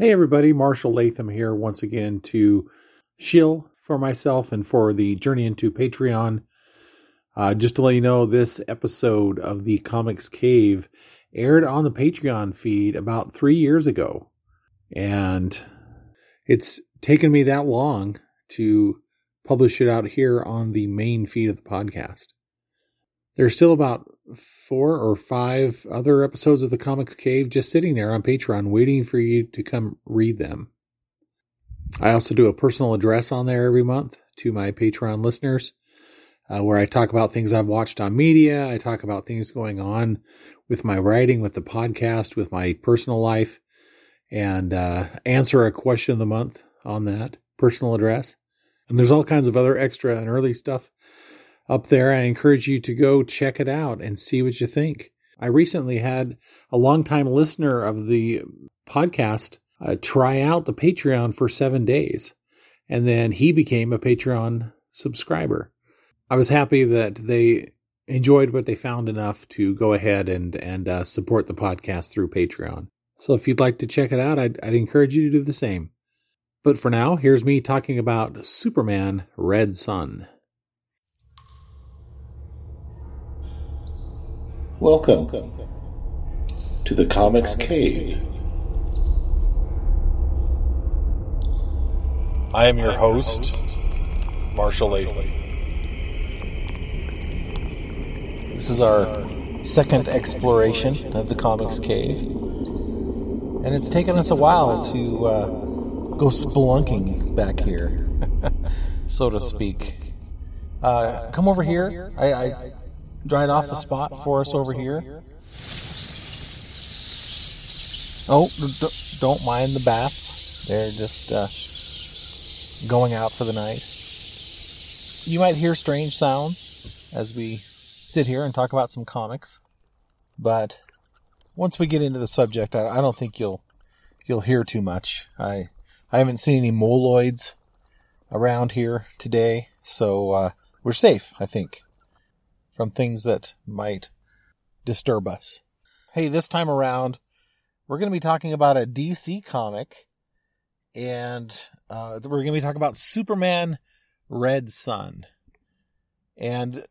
Hey, everybody, Marshall Latham here once again to shill for myself and for the Journey into Patreon. Uh, just to let you know, this episode of the Comics Cave aired on the Patreon feed about three years ago. And it's taken me that long to publish it out here on the main feed of the podcast. There's still about four or five other episodes of the Comics Cave just sitting there on Patreon waiting for you to come read them. I also do a personal address on there every month to my Patreon listeners uh, where I talk about things I've watched on media. I talk about things going on with my writing, with the podcast, with my personal life, and uh, answer a question of the month on that personal address. And there's all kinds of other extra and early stuff up there. I encourage you to go check it out and see what you think. I recently had a longtime listener of the podcast uh, try out the Patreon for seven days, and then he became a Patreon subscriber. I was happy that they enjoyed what they found enough to go ahead and and uh, support the podcast through Patreon. So if you'd like to check it out, I'd, I'd encourage you to do the same. But for now, here's me talking about Superman Red Son. Welcome to the Comics Cave. I am your host, Marshall Latham. This is our second exploration of the Comics Cave, and it's taken us a while to uh, go spelunking back here, so to speak. Uh, come over here. I, I dried off a spot for us over here. Oh, don't mind the bats. They're just uh, going out for the night. You might hear strange sounds as we sit here and talk about some comics, but once we get into the subject, I, I don't think you'll you'll hear too much. I I haven't seen any moloids around here today, so uh, we're safe, I think from things that might disturb us. Hey, this time around, we're going to be talking about a DC comic, and uh, we're going to be talking about Superman Red Son. And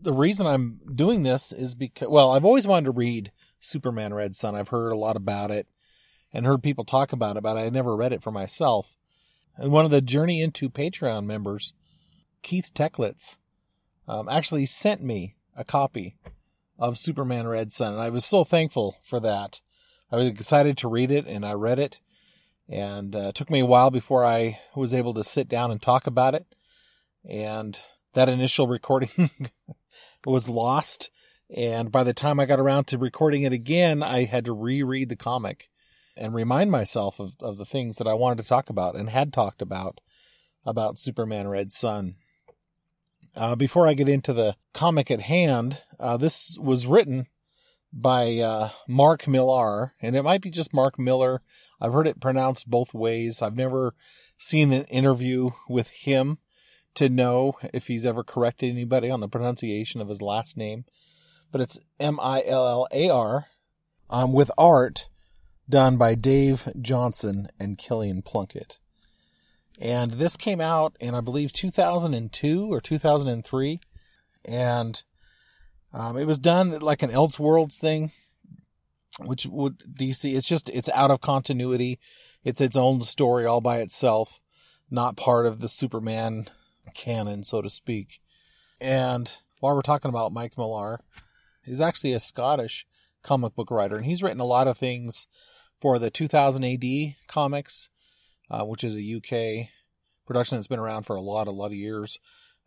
the reason I'm doing this is because, well, I've always wanted to read Superman Red Son. I've heard a lot about it and heard people talk about it, but I never read it for myself. And one of the Journey into Patreon members, Keith Teklits, um, actually sent me a copy of Superman Red Son, and I was so thankful for that. I was excited to read it, and I read it, and uh, it took me a while before I was able to sit down and talk about it. And that initial recording was lost, and by the time I got around to recording it again, I had to reread the comic and remind myself of, of the things that I wanted to talk about and had talked about about Superman Red Son. Uh, before I get into the comic at hand, uh, this was written by uh, Mark Millar, and it might be just Mark Miller. I've heard it pronounced both ways. I've never seen an interview with him to know if he's ever corrected anybody on the pronunciation of his last name. But it's M I L L A R, um, with art done by Dave Johnson and Kilian Plunkett. And this came out in, I believe, 2002 or 2003. And um, it was done like an Elseworlds thing, which would DC, it's just, it's out of continuity. It's its own story all by itself, not part of the Superman canon, so to speak. And while we're talking about Mike Millar, he's actually a Scottish comic book writer, and he's written a lot of things for the 2000 AD comics uh, which is a UK production that's been around for a lot, a lot of years,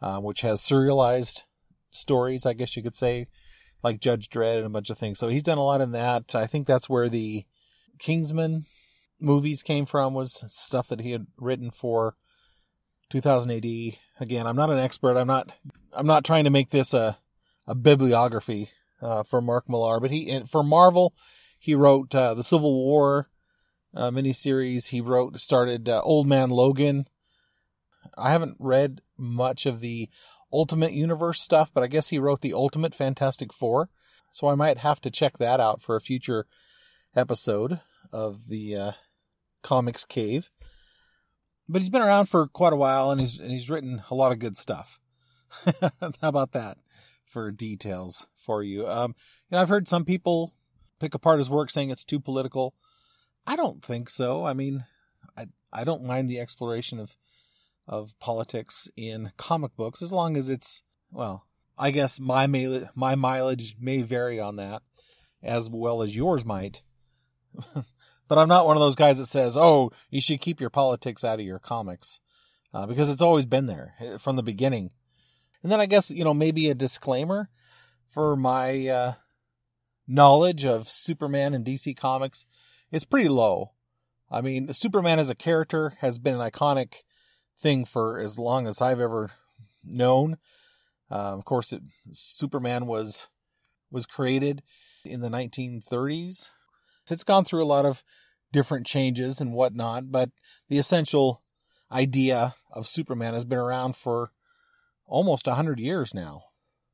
uh, which has serialized stories, I guess you could say, like Judge Dredd and a bunch of things. So he's done a lot in that. I think that's where the Kingsman movies came from, was stuff that he had written for 2000 AD. Again, I'm not an expert. I'm not. I'm not trying to make this a a bibliography uh, for Mark Millar, but he for Marvel, he wrote uh, the Civil War uh, miniseries. He wrote, started uh, Old Man Logan. I haven't read much of the Ultimate Universe stuff, but I guess he wrote the Ultimate Fantastic Four. So I might have to check that out for a future episode of the uh, Comics Cave. But he's been around for quite a while and he's and he's written a lot of good stuff. How about that for details for you? Um, you know, I've heard some people pick apart his work saying it's too political. I don't think so. I mean, I I don't mind the exploration of of politics in comic books as long as it's well. I guess my my mileage may vary on that, as well as yours might. but I'm not one of those guys that says, "Oh, you should keep your politics out of your comics," uh, because it's always been there eh, from the beginning. And then I guess you know maybe a disclaimer for my uh, knowledge of Superman and DC Comics is pretty low. I mean, Superman as a character has been an iconic thing for as long as I've ever known. Uh, of course, it, Superman was was created in the 1930s. It's gone through a lot of different changes and whatnot, but the essential idea of Superman has been around for almost 100 years now.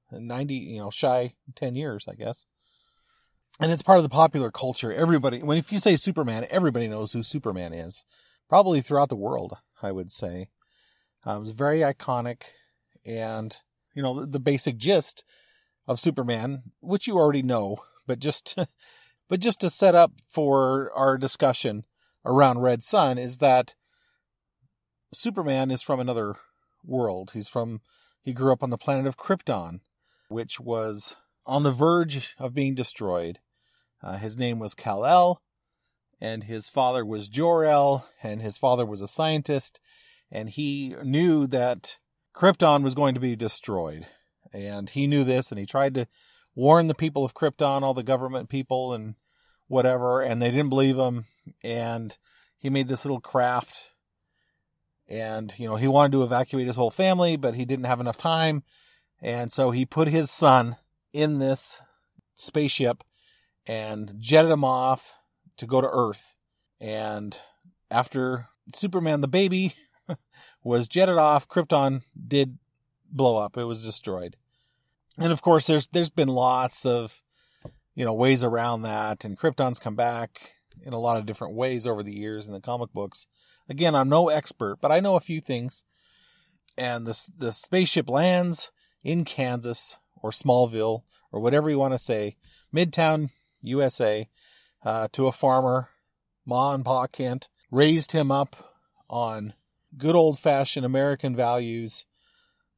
90, you know, shy 10 years, I guess and it's part of the popular culture. Everybody, when if you say Superman, everybody knows who Superman is. Probably throughout the world, I would say. Um, it's very iconic, and you know the, the, basic gist of Superman, which you already know, but just to, but just to set up for our discussion around Red Son is that Superman is from another world. He's from he grew up on the planet of Krypton, which was on the verge of being destroyed. Uh, his name was Kal-El, and his father was Jor-El, and his father was a scientist, and he knew that Krypton was going to be destroyed. And he knew this, and he tried to warn the people of Krypton, all the government people, and whatever, and they didn't believe him. And he made this little craft, and you know he wanted to evacuate his whole family, but he didn't have enough time, and so he put his son in this spaceship and jetted him off to go to Earth. And after Superman the baby was jetted off, Krypton did blow up. It was destroyed. And of course there's there's been lots of you know ways around that and Krypton's come back in a lot of different ways over the years in the comic books. Again, I'm no expert, but I know a few things. And the the spaceship lands in Kansas or Smallville or whatever you want to say, Midtown USA, uh, to a farmer, Ma and Pa Kent, raised him up on good old fashioned American values,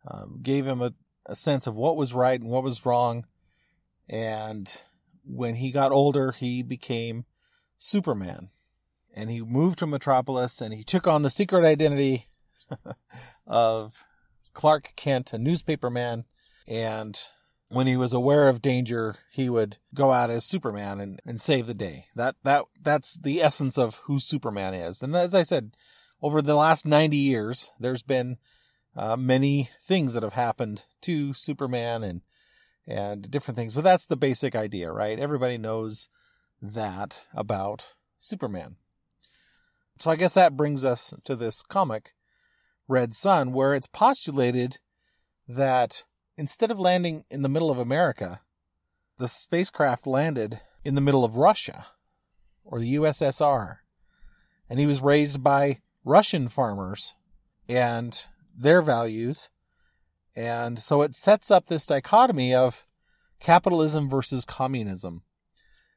um, gave him a, a sense of what was right and what was wrong. And when he got older, he became Superman. And he moved to Metropolis and he took on the secret identity of Clark Kent, a newspaperman. And when he was aware of danger, he would go out as Superman and, and save the day. That that that's the essence of who Superman is. And as I said, over the last 90 years, there's been uh, many things that have happened to Superman and and different things, but that's the basic idea, right? Everybody knows that about Superman. So I guess that brings us to this comic, Red Son, where it's postulated that instead of landing in the middle of America, the spacecraft landed in the middle of Russia or the USSR. And he was raised by Russian farmers and their values. And so it sets up this dichotomy of capitalism versus communism.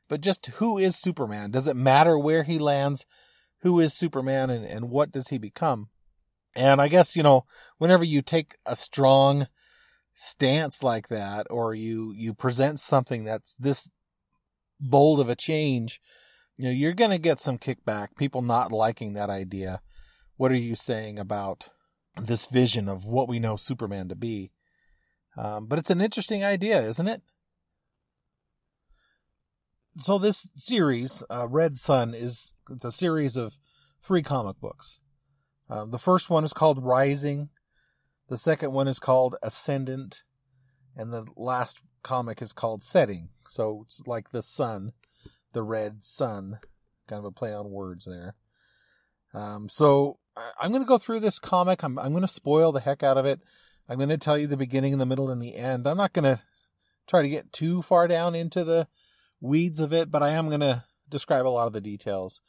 But just who is Superman? Does it matter where he lands? Who is Superman and, and what does he become? And I guess, you know, whenever you take a strong stance like that or you you present something that's this bold of a change you know you're going to get some kickback people not liking that idea. What are you saying about this vision of what we know superman to be? Um, but it's an interesting idea isn't it? So this series uh, red son is it's a series of three comic books. Uh, the first one is called rising the second one is called Ascendant, and the last comic is called Setting. So it's like the sun, the red sun, kind of a play on words there. Um, so I'm going to go through this comic. I'm, I'm going to spoil the heck out of it. I'm going to tell you the beginning, the middle, and the end. I'm not going to try to get too far down into the weeds of it, but I am going to describe a lot of the details.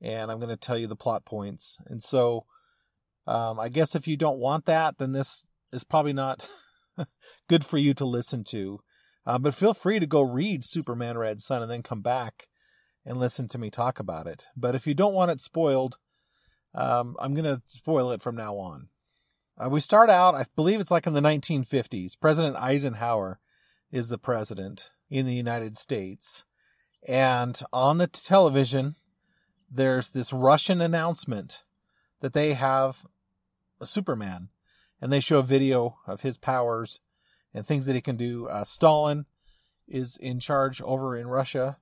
and I'm going to tell you the plot points. And so, um, I guess if you don't want that, then this is probably not good for you to listen to. Uh, but feel free to go read Superman Red Son and then come back and listen to me talk about it. But if you don't want it spoiled, um, I'm going to spoil it from now on. Uh, we start out, I believe it's like in the 1950s. President Eisenhower is the president in the United States. And on the television, there's this Russian announcement that they have a Superman. And they show a video of his powers and things that he can do. Uh, Stalin is in charge over in Russia.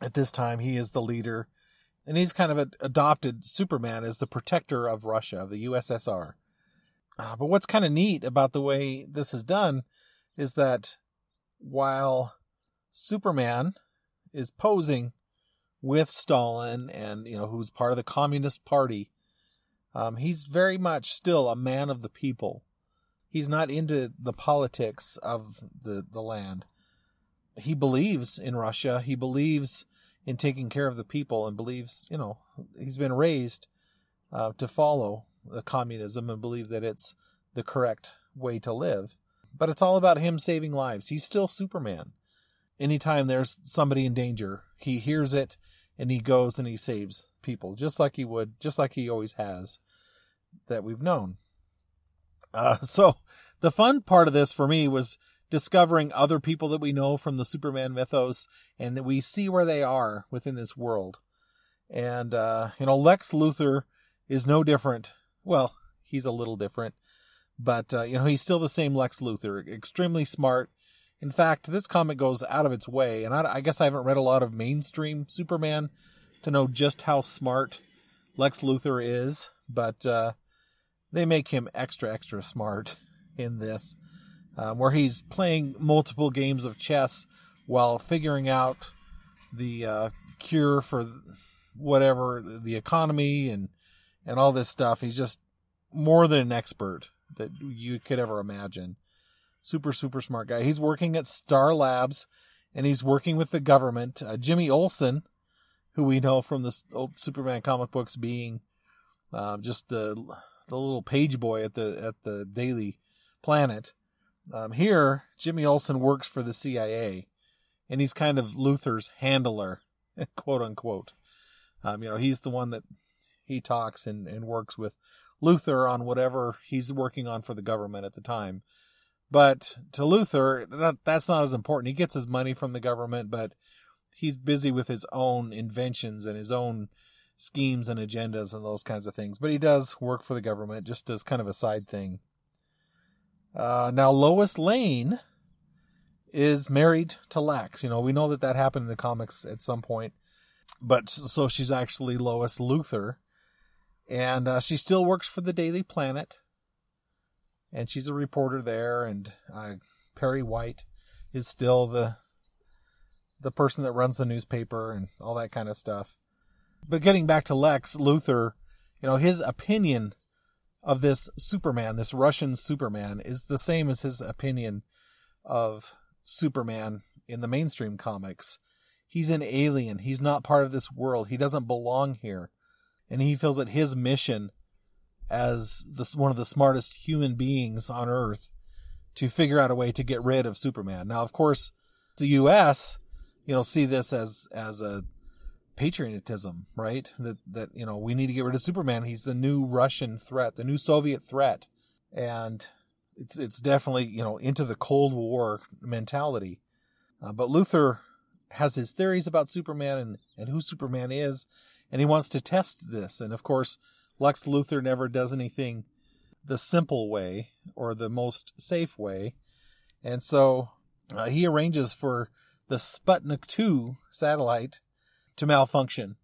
At this time, he is the leader. And he's kind of adopted Superman as the protector of Russia, of the USSR. Uh, but what's kind of neat about the way this is done is that while Superman is posing with Stalin and, you know, who's part of the Communist Party, um, he's very much still a man of the people. He's not into the politics of the, the land. He believes in Russia. He believes in taking care of the people and believes, you know, he's been raised uh, to follow the communism and believe that it's the correct way to live. But it's all about him saving lives. He's still Superman. Anytime there's somebody in danger, he hears it and he goes and he saves people, just like he would, just like he always has, that we've known. Uh, so the fun part of this for me was discovering other people that we know from the Superman mythos and that we see where they are within this world. And, uh, you know, Lex Luthor is no different. Well, he's a little different, but, uh, you know, he's still the same Lex Luthor, extremely smart. In fact, this comic goes out of its way, and I, I guess I haven't read a lot of mainstream Superman to know just how smart Lex Luthor is, but, uh, they make him extra, extra smart in this, um, where he's playing multiple games of chess while figuring out the uh, cure for whatever the economy and and all this stuff. He's just more than an expert that you could ever imagine. Super, super smart guy. He's working at Star Labs and he's working with the government. Uh, Jimmy Olsen, who we know from the old Superman comic books being uh, just the the little page boy at the at the Daily Planet. Um, here, Jimmy Olsen works for the CIA, and he's kind of Luthor's handler, quote unquote. Um, you know, he's the one that he talks and, and works with Luthor on whatever he's working on for the government at the time. But to Luthor, that, that's not as important. He gets his money from the government, but he's busy with his own inventions and his own schemes and agendas and those kinds of things. But he does work for the government just as kind of a side thing. Uh, now, Lois Lane is married to Lex. You know, we know that that happened in the comics at some point. But so she's actually Lois Luthor. And uh, she still works for the Daily Planet. And she's a reporter there. And uh, Perry White is still the the person that runs the newspaper and all that kind of stuff. But getting back to Lex Luthor, you know, his opinion of this Superman, this Russian Superman, is the same as his opinion of Superman in the mainstream comics. He's an alien. He's not part of this world. He doesn't belong here. And he feels that his mission as one of the smartest human beings on Earth to figure out a way to get rid of Superman. Now, of course, the U.S. you know see this as as a patriotism, right? That that you know we need to get rid of Superman. He's the new Russian threat, the new Soviet threat, and it's it's definitely you know into the Cold War mentality. Uh, but Luthor has his theories about Superman and and who Superman is, and he wants to test this. And of course, Lex Luthor never does anything the simple way or the most safe way, and so uh, he arranges for the Sputnik 2 satellite to malfunction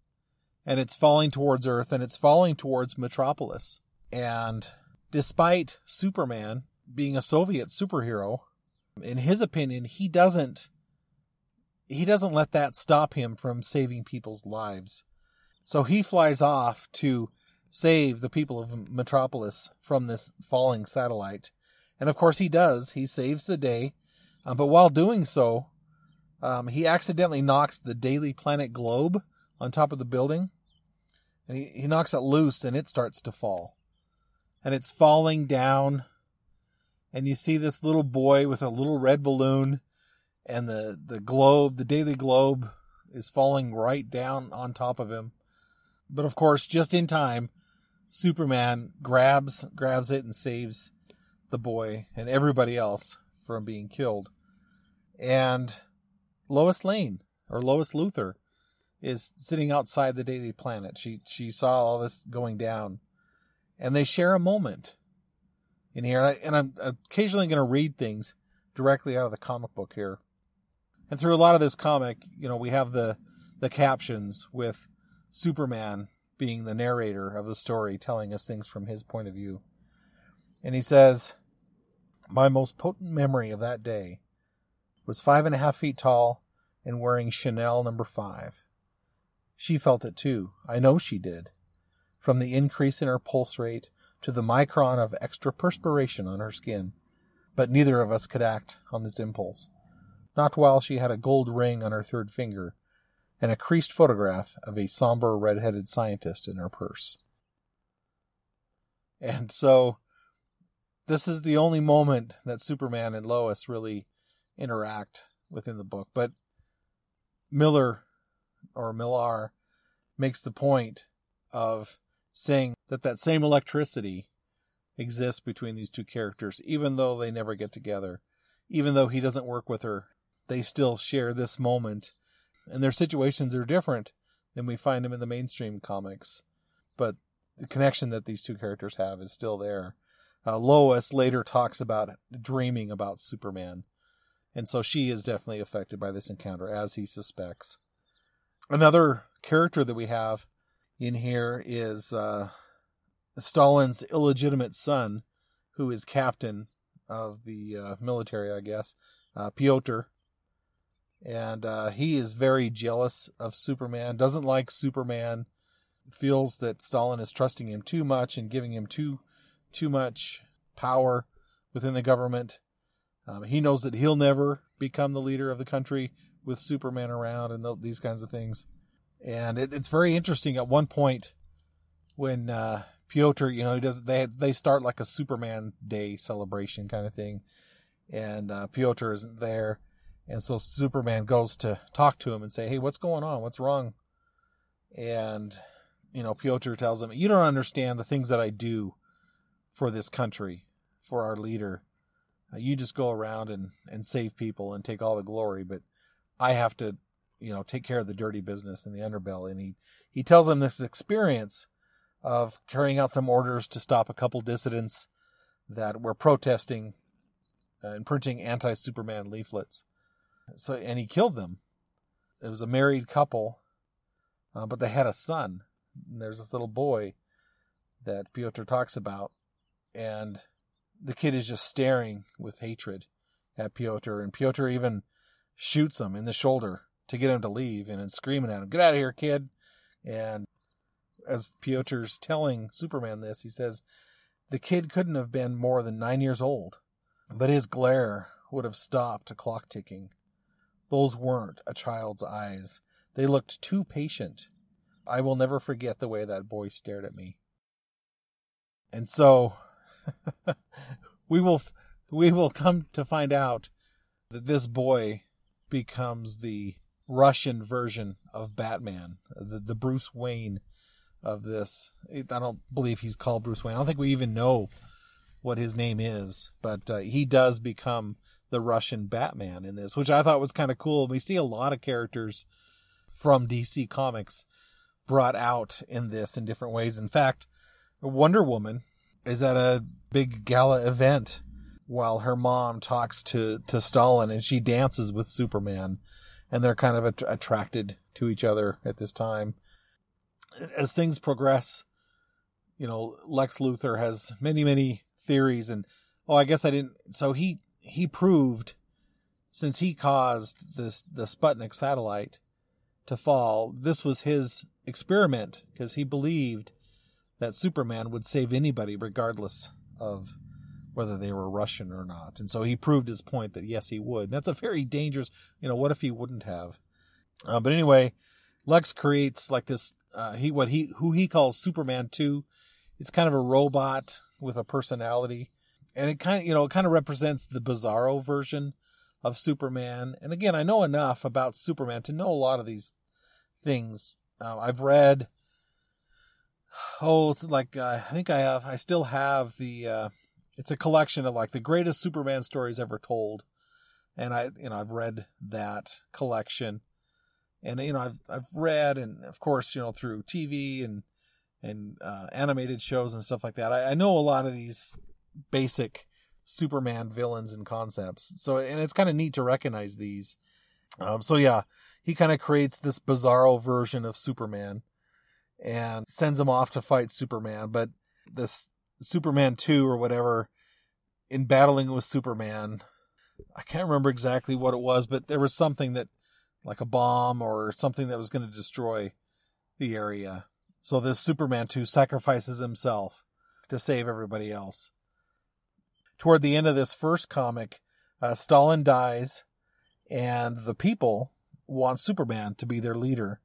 and it's falling towards Earth and it's falling towards Metropolis. And despite Superman being a Soviet superhero, in his opinion, he doesn't he doesn't let that stop him from saving people's lives. So he flies off to save the people of Metropolis from this falling satellite. And of course he does. He saves the day. Um, but while doing so, um, he accidentally knocks the Daily Planet globe on top of the building, And he, he knocks it loose and it starts to fall. And it's falling down. And you see this little boy with a little red balloon and the, the globe, the Daily Globe is falling right down on top of him. But of course, just in time, Superman grabs grabs it and saves the boy and everybody else from being killed. And Lois Lane or Lois Luthor is sitting outside the Daily Planet. She she saw all this going down, and they share a moment in here. And, I, am occasionally going to read things directly out of the comic book here. And through a lot of this comic, you know, we have the the captions with Superman being the narrator of the story, telling us things from his point of view. And he says, My most potent memory of that day was five and a half feet tall and wearing Chanel number five. She felt it too. I know she did. From the increase in her pulse rate to the micron of extra perspiration on her skin. But neither of us could act on this impulse. Not while she had a gold ring on her third finger and a creased photograph of a somber red-headed scientist in her purse. And so this is the only moment that Superman and Lois really interact within the book. But Miller or Millar makes the point of saying that that same electricity exists between these two characters, even though they never get together, even though he doesn't work with her. They still share this moment and their situations are different than we find them in the mainstream comics. But the connection that these two characters have is still there. Uh, Lois later talks about dreaming about Superman, and so she is definitely affected by this encounter, as he suspects. Another character that we have in here is uh, Stalin's illegitimate son, who is captain of the uh, military, I guess, uh, Pyotr and uh, he is very jealous of Superman. Doesn't like Superman. Feels that Stalin is trusting him too much and giving him too too much power within the government. Um, he knows that he'll never become the leader of the country with Superman around and th- these kinds of things. And it, it's very interesting. At one point, when uh, Pyotr, you know, he does they they start like a Superman Day celebration kind of thing, and uh, Pyotr isn't there and so Superman goes to talk to him and say, Hey, what's going on? What's wrong? And, you know, Pyotr tells him, You don't understand the things that I do for this country, for our leader. Uh, you just go around and, and save people and take all the glory, but I have to, you know, take care of the dirty business and the underbelly. And he, he tells him this experience of carrying out some orders to stop a couple dissidents that were protesting and printing anti Superman leaflets. So, and he killed them. It was a married couple, uh, but they had a son. And there's this little boy that Pyotr talks about, and the kid is just staring with hatred at Pyotr, and Pyotr even shoots him in the shoulder to get him to leave, and then screaming at him, "Get out of here, kid!" And as Pyotr's telling Superman this, he says, "The kid couldn't have been more than nine years old, but his glare would have stopped a clock ticking." Those weren't a child's eyes. They looked too patient. I will never forget the way that boy stared at me. And so we will we will come to find out that this boy becomes the Russian version of Batman, the, the Bruce Wayne of this. I don't believe he's called Bruce Wayne. I don't think we even know what his name is, but uh, he does become the Russian Batman in this, which I thought was kind of cool. We see a lot of characters from DC Comics brought out in this in different ways. In fact, Wonder Woman is at a big gala event while her mom talks to, to Stalin and she dances with Superman and they're kind of att- attracted to each other at this time. As things progress, you know, Lex Luthor has many, many theories and, oh, I guess I didn't. So he, he proved, since he caused this the Sputnik satellite to fall, this was his experiment because he believed that Superman would save anybody regardless of whether they were Russian or not. And so he proved his point that yes, he would. And that's a very dangerous, you know, what if he wouldn't have? Uh, but anyway, Lex creates like this uh, he what he who he calls Superman two. It's kind of a robot with a personality, and it kind of you know it kind of represents the bizarro version of Superman. And again, I know enough about Superman to know a lot of these things. Uh, I've read oh like uh, I think I have I still have the uh, it's a collection of like the greatest Superman stories ever told, and I you know I've read that collection, and you know I've I've read and of course you know through TV and and uh, animated shows and stuff like that. I, I know a lot of these basic Superman villains and concepts. So and it's kind of neat to recognize these. Um, so yeah, he kind of creates this bizarro version of Superman and sends him off to fight Superman. But this Superman 2 or whatever, in battling with Superman, I can't remember exactly what it was, but there was something that, like a bomb or something that was going to destroy the area. So this Superman 2 sacrifices himself to save everybody else. Toward the end of this first comic, uh, Stalin dies, and the people want Superman to be their leader.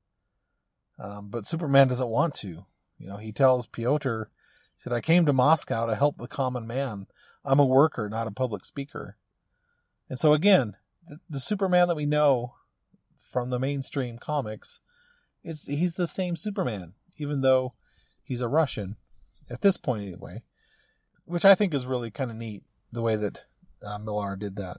Um, but Superman doesn't want to. You know, he tells Pyotr, he said, I came to Moscow to help the common man. I'm a worker, not a public speaker. And so again, the, the Superman that we know from the mainstream comics is he's the same Superman, even though he's a Russian at this point anyway, which I think is really kind of neat the way that uh, Millar did that.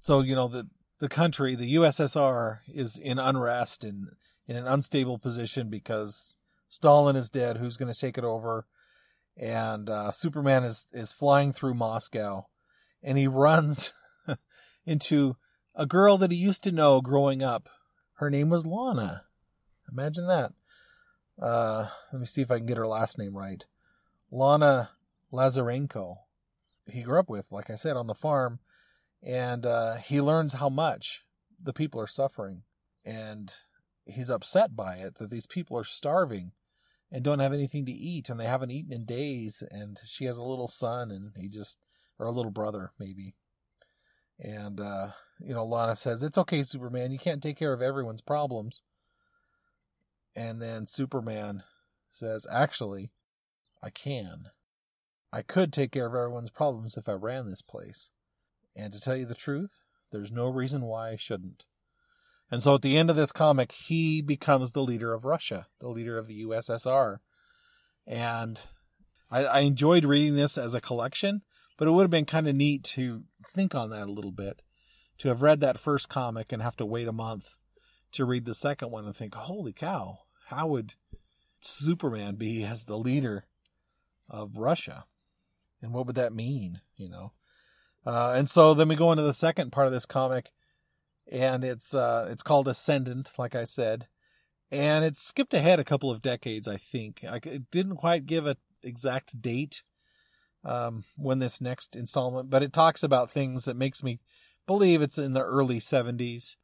So you know the the country, the USSR, is in unrest and in an unstable position because Stalin is dead. Who's going to take it over? And uh, Superman is is flying through Moscow, and he runs into a girl that he used to know growing up. Her name was Lana. Imagine that. Uh, let me see if I can get her last name right. Lana Lazarenko. He grew up with, like I said, on the farm, and uh, he learns how much the people are suffering, and he's upset by it that these people are starving and don't have anything to eat, and they haven't eaten in days. And she has a little son, and he just, or a little brother maybe, and uh, you know, Lana says, "It's okay, Superman. You can't take care of everyone's problems." And then Superman says, Actually, I can. I could take care of everyone's problems if I ran this place. And to tell you the truth, there's no reason why I shouldn't. And so at the end of this comic, he becomes the leader of Russia, the leader of the USSR. And I, I enjoyed reading this as a collection, but it would have been kind of neat to think on that a little bit. To have read that first comic and have to wait a month to read the second one and think, holy cow, how would Superman be as the leader of Russia? And what would that mean, you know? Uh, and so then we go into the second part of this comic, and it's uh, it's called Ascendant, like I said, and it's skipped ahead a couple of decades, I think. I, it didn't quite give an exact date um, when this next installment, but it talks about things that makes me believe it's in the early 70s.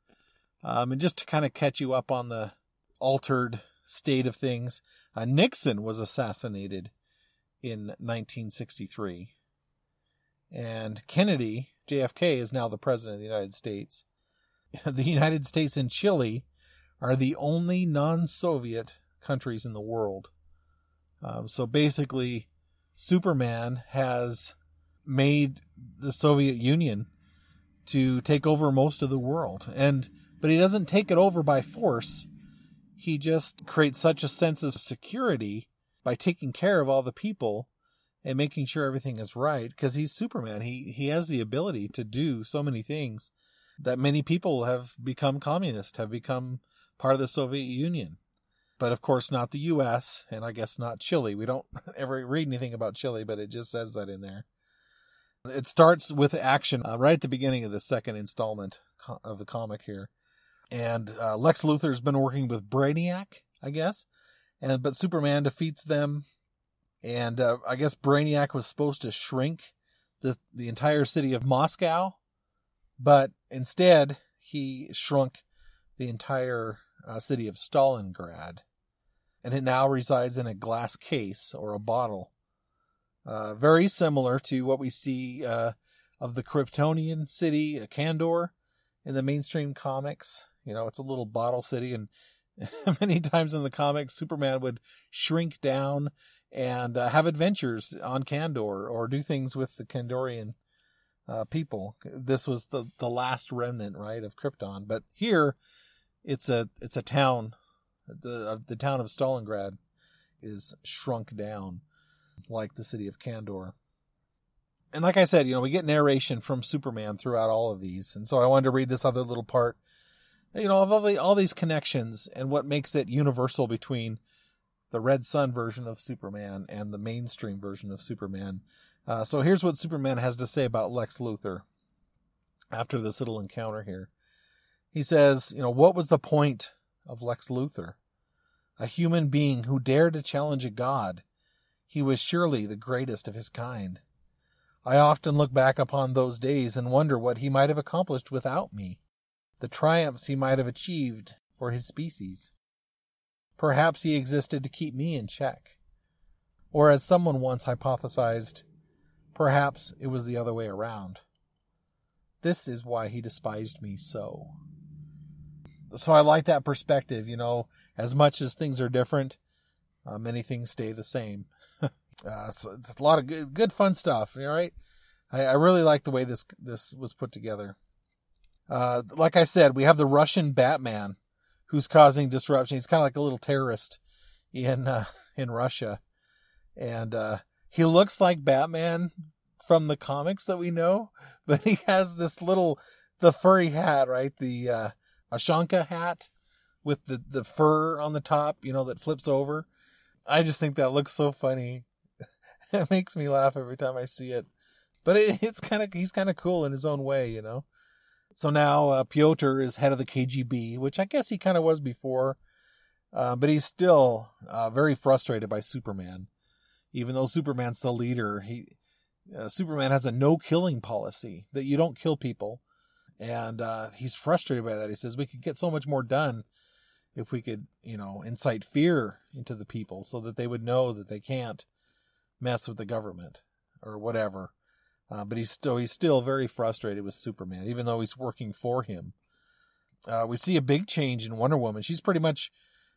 Um, and just to kind of catch you up on the altered state of things, uh, Nixon was assassinated in 1963. And Kennedy, JFK, is now the president of the United States. the United States and Chile are the only non Soviet countries in the world. Um, so basically, Superman has made the Soviet Union to take over most of the world. And but he doesn't take it over by force he just creates such a sense of security by taking care of all the people and making sure everything is right because he's Superman. He he has the ability to do so many things that many people have become communist, have become part of the Soviet Union. But of course not the US and I guess not Chile. We don't ever read anything about Chile, but it just says that in there. It starts with action uh, right at the beginning of the second installment of the comic here and uh, Lex Luthor's been working with Brainiac, I guess, and but Superman defeats them, and uh, I guess Brainiac was supposed to shrink the the entire city of Moscow, but instead he shrunk the entire uh, city of Stalingrad, and it now resides in a glass case or a bottle, uh, very similar to what we see uh, of the Kryptonian city, Kandor, in the mainstream comics. You know, it's a little bottle city, and Many times in the comics, Superman would shrink down and uh, have adventures on Kandor or do things with the Kandorian uh, people. This was the the last remnant, right, of Krypton. But here, it's a it's a town. The uh, the town of Stalingrad is shrunk down, like the city of Kandor. And like I said, you know, we get narration from Superman throughout all of these, and so I wanted to read this other little part. You know, of all, the, all these connections and what makes it universal between the Red Son version of Superman and the mainstream version of Superman. Uh, so here's what Superman has to say about Lex Luthor after this little encounter here. He says, you know, what was the point of Lex Luthor? A human being who dared to challenge a god. He was surely the greatest of his kind. I often look back upon those days and wonder what he might have accomplished without me, the triumphs he might have achieved for his species. Perhaps he existed to keep me in check. Or as someone once hypothesized, perhaps it was the other way around. This is why he despised me so. So I like that perspective, you know, as much as things are different, uh, many things stay the same. uh, so it's a lot of good, good fun stuff. All right. I, I really like the way this, this was put together. Uh, like I said, we have the Russian Batman who's causing disruption. He's kind of like a little terrorist in uh, in Russia, and uh, he looks like Batman from the comics that we know, but he has this little the furry hat, right? The uh, Ushanka hat with the the fur on the top, you know, that flips over. I just think that looks so funny. it makes me laugh every time I see it. But it, it's kind of he's kind of cool in his own way, you know. So now uh, Pyotr is head of the KGB, which I guess he kind of was before, uh, but he's still uh, very frustrated by Superman. Even though Superman's the leader, he uh, Superman has a no killing policy that you don't kill people, and uh, he's frustrated by that. He says we could get so much more done if we could, you know, incite fear into the people so that they would know that they can't mess with the government or whatever. Uh, but he's still he's still very frustrated with Superman, even though he's working for him. Uh, we see a big change in Wonder Woman. She's pretty much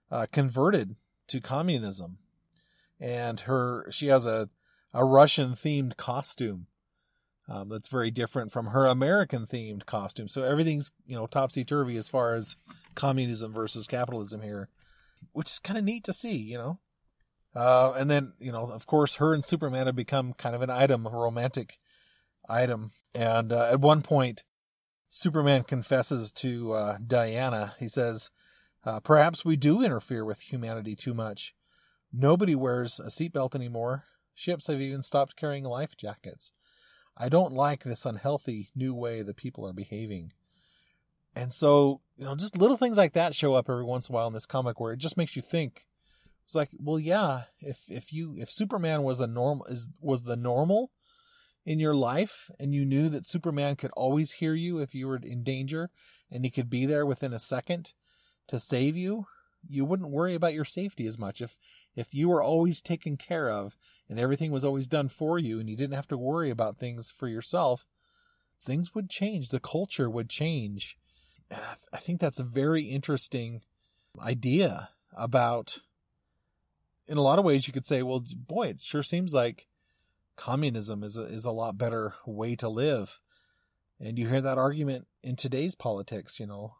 uh, converted to communism, and her she has a a Russian themed costume um, that's very different from her American themed costume. So everything's you know topsy turvy as far as communism versus capitalism here, which is kind of neat to see. You know. Uh, and then, you know, of course, her and Superman have become kind of an item, a romantic item. And uh, at one point, Superman confesses to uh, Diana. He says, uh, Perhaps we do interfere with humanity too much. Nobody wears a seatbelt anymore. Ships have even stopped carrying life jackets. I don't like this unhealthy new way that people are behaving. And so, you know, just little things like that show up every once in a while in this comic where it just makes you think. It's like, well, yeah, if if you if Superman was a normal is was the normal, in your life and you knew that Superman could always hear you if you were in danger and he could be there within a second to save you, you wouldn't worry about your safety as much. If if you were always taken care of and everything was always done for you and you didn't have to worry about things for yourself, things would change. The culture would change. And I, th- I think that's a very interesting idea about in a lot of ways you could say, well, boy, it sure seems like communism is a, is a lot better way to live. And you hear that argument in today's politics, you know,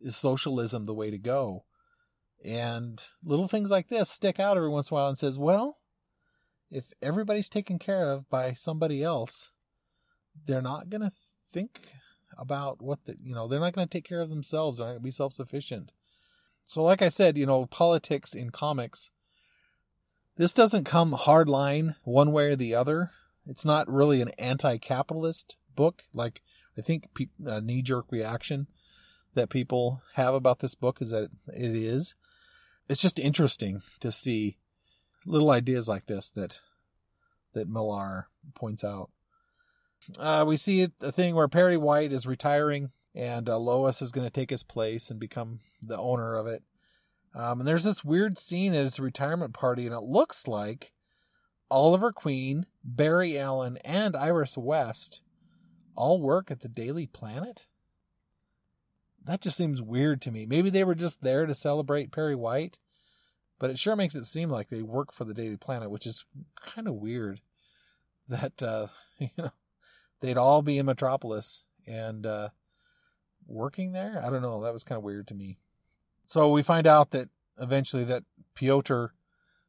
is socialism the way to go? And little things like this stick out every once in a while and says, well, if everybody's taken care of by somebody else, they're not going to think about what the, you know, they're not going to take care of themselves. They're not going to be self sufficient. So, like I said, you know, politics in comics this doesn't come hard line one way or the other. It's not really an anti-capitalist book like I think a uh, knee-jerk reaction that people have about this book is that it is. It's just interesting to see little ideas like this that that Millar points out. Uh, we see a thing where Perry White is retiring and uh, Lois is going to take his place and become the owner of it. Um, and there's this weird scene at his retirement party, and it looks like Oliver Queen, Barry Allen, and Iris West all work at the Daily Planet. That just seems weird to me. Maybe they were just there to celebrate Perry White, but it sure makes it seem like they work for the Daily Planet, which is kind of weird. That uh, you know they'd all be in Metropolis and uh, working there. I don't know. That was kind of weird to me. So we find out that eventually that Pyotr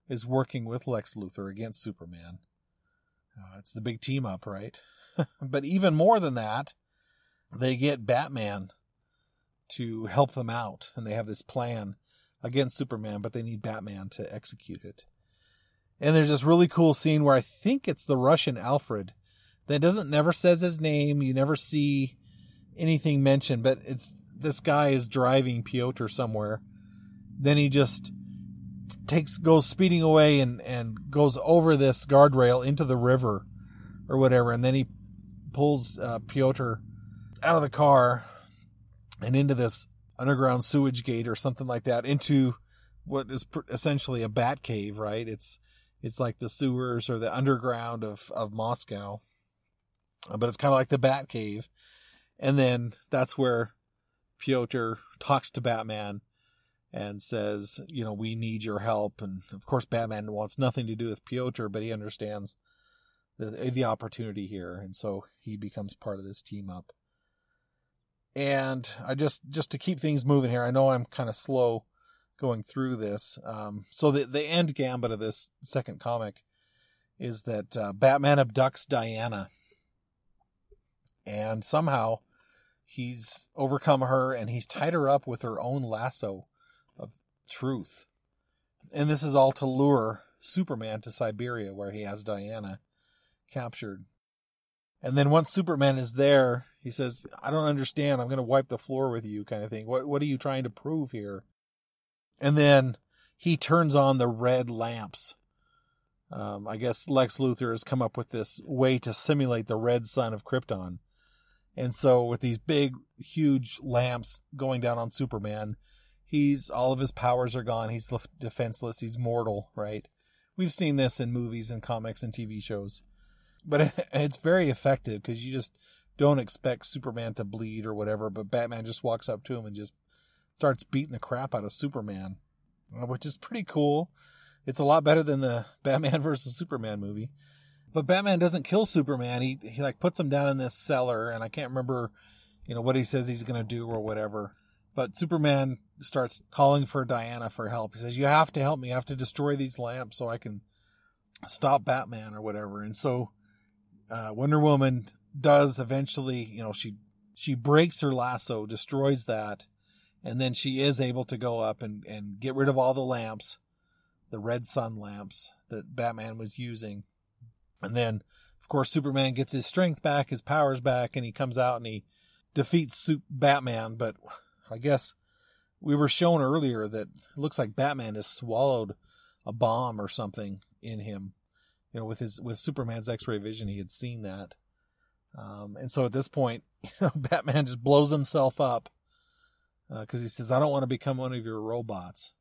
is working with Lex Luthor against Superman. Uh, it's the big team up, right? but even more than that, they get Batman to help them out, and they have this plan against Superman, but they need Batman to execute it. And there's this really cool scene where I think it's the Russian Alfred that doesn't never says his name. You never see anything mentioned, but it's this guy is driving Pyotr somewhere. Then he just takes goes speeding away and and goes over this guardrail into the river or whatever, and then he pulls uh, Pyotr out of the car and into this underground sewage gate or something like that into what is essentially a bat cave, right? It's it's like the sewers or the underground of of Moscow, uh, but it's kind of like the bat cave, and then that's where Pyotr talks to Batman and says, you know, we need your help. And of course, Batman wants nothing to do with Pyotr, but he understands the, the opportunity here. And so he becomes part of this team up. And I just, just to keep things moving here, I know I'm kind of slow going through this. Um, so the, the end gambit of this second comic is that uh, Batman abducts Diana. And somehow he's overcome her and he's tied her up with her own lasso of truth. And this is all to lure Superman to Siberia, where he has Diana captured. And then once Superman is there, he says, I don't understand. I'm going to wipe the floor with you, kind of thing. What, what are you trying to prove here? And then he turns on the red lamps. Um, I guess Lex Luthor has come up with this way to simulate the red sun of Krypton. And so, with these big, huge lamps going down on Superman, he's all of his powers are gone. He's defenseless. He's mortal, right? We've seen this in movies and comics and TV shows, but it's very effective because you just don't expect Superman to bleed or whatever. But Batman just walks up to him and just starts beating the crap out of Superman, uh, which is pretty cool. It's a lot better than the Batman versus Superman movie. But Batman doesn't kill Superman. He he like puts him down in this cellar, and I can't remember, you know, what he says he's gonna do or whatever. But Superman starts calling for Diana for help. He says, You have to help me. I have to destroy these lamps so I can stop Batman or whatever. And so uh, Wonder Woman does eventually, you know, she she breaks her lasso, destroys that, and then she is able to go up and, and get rid of all the lamps, the red sun lamps that Batman was using. And then, of course, Superman gets his strength back, his powers back, and he comes out and he defeats Batman. But I guess we were shown earlier that it looks like Batman has swallowed a bomb or something in him. You know, with his with Superman's X-ray vision, he had seen that, um, and so at this point, you know, Batman just blows himself up because uh, he says, "I don't want to become one of your robots,"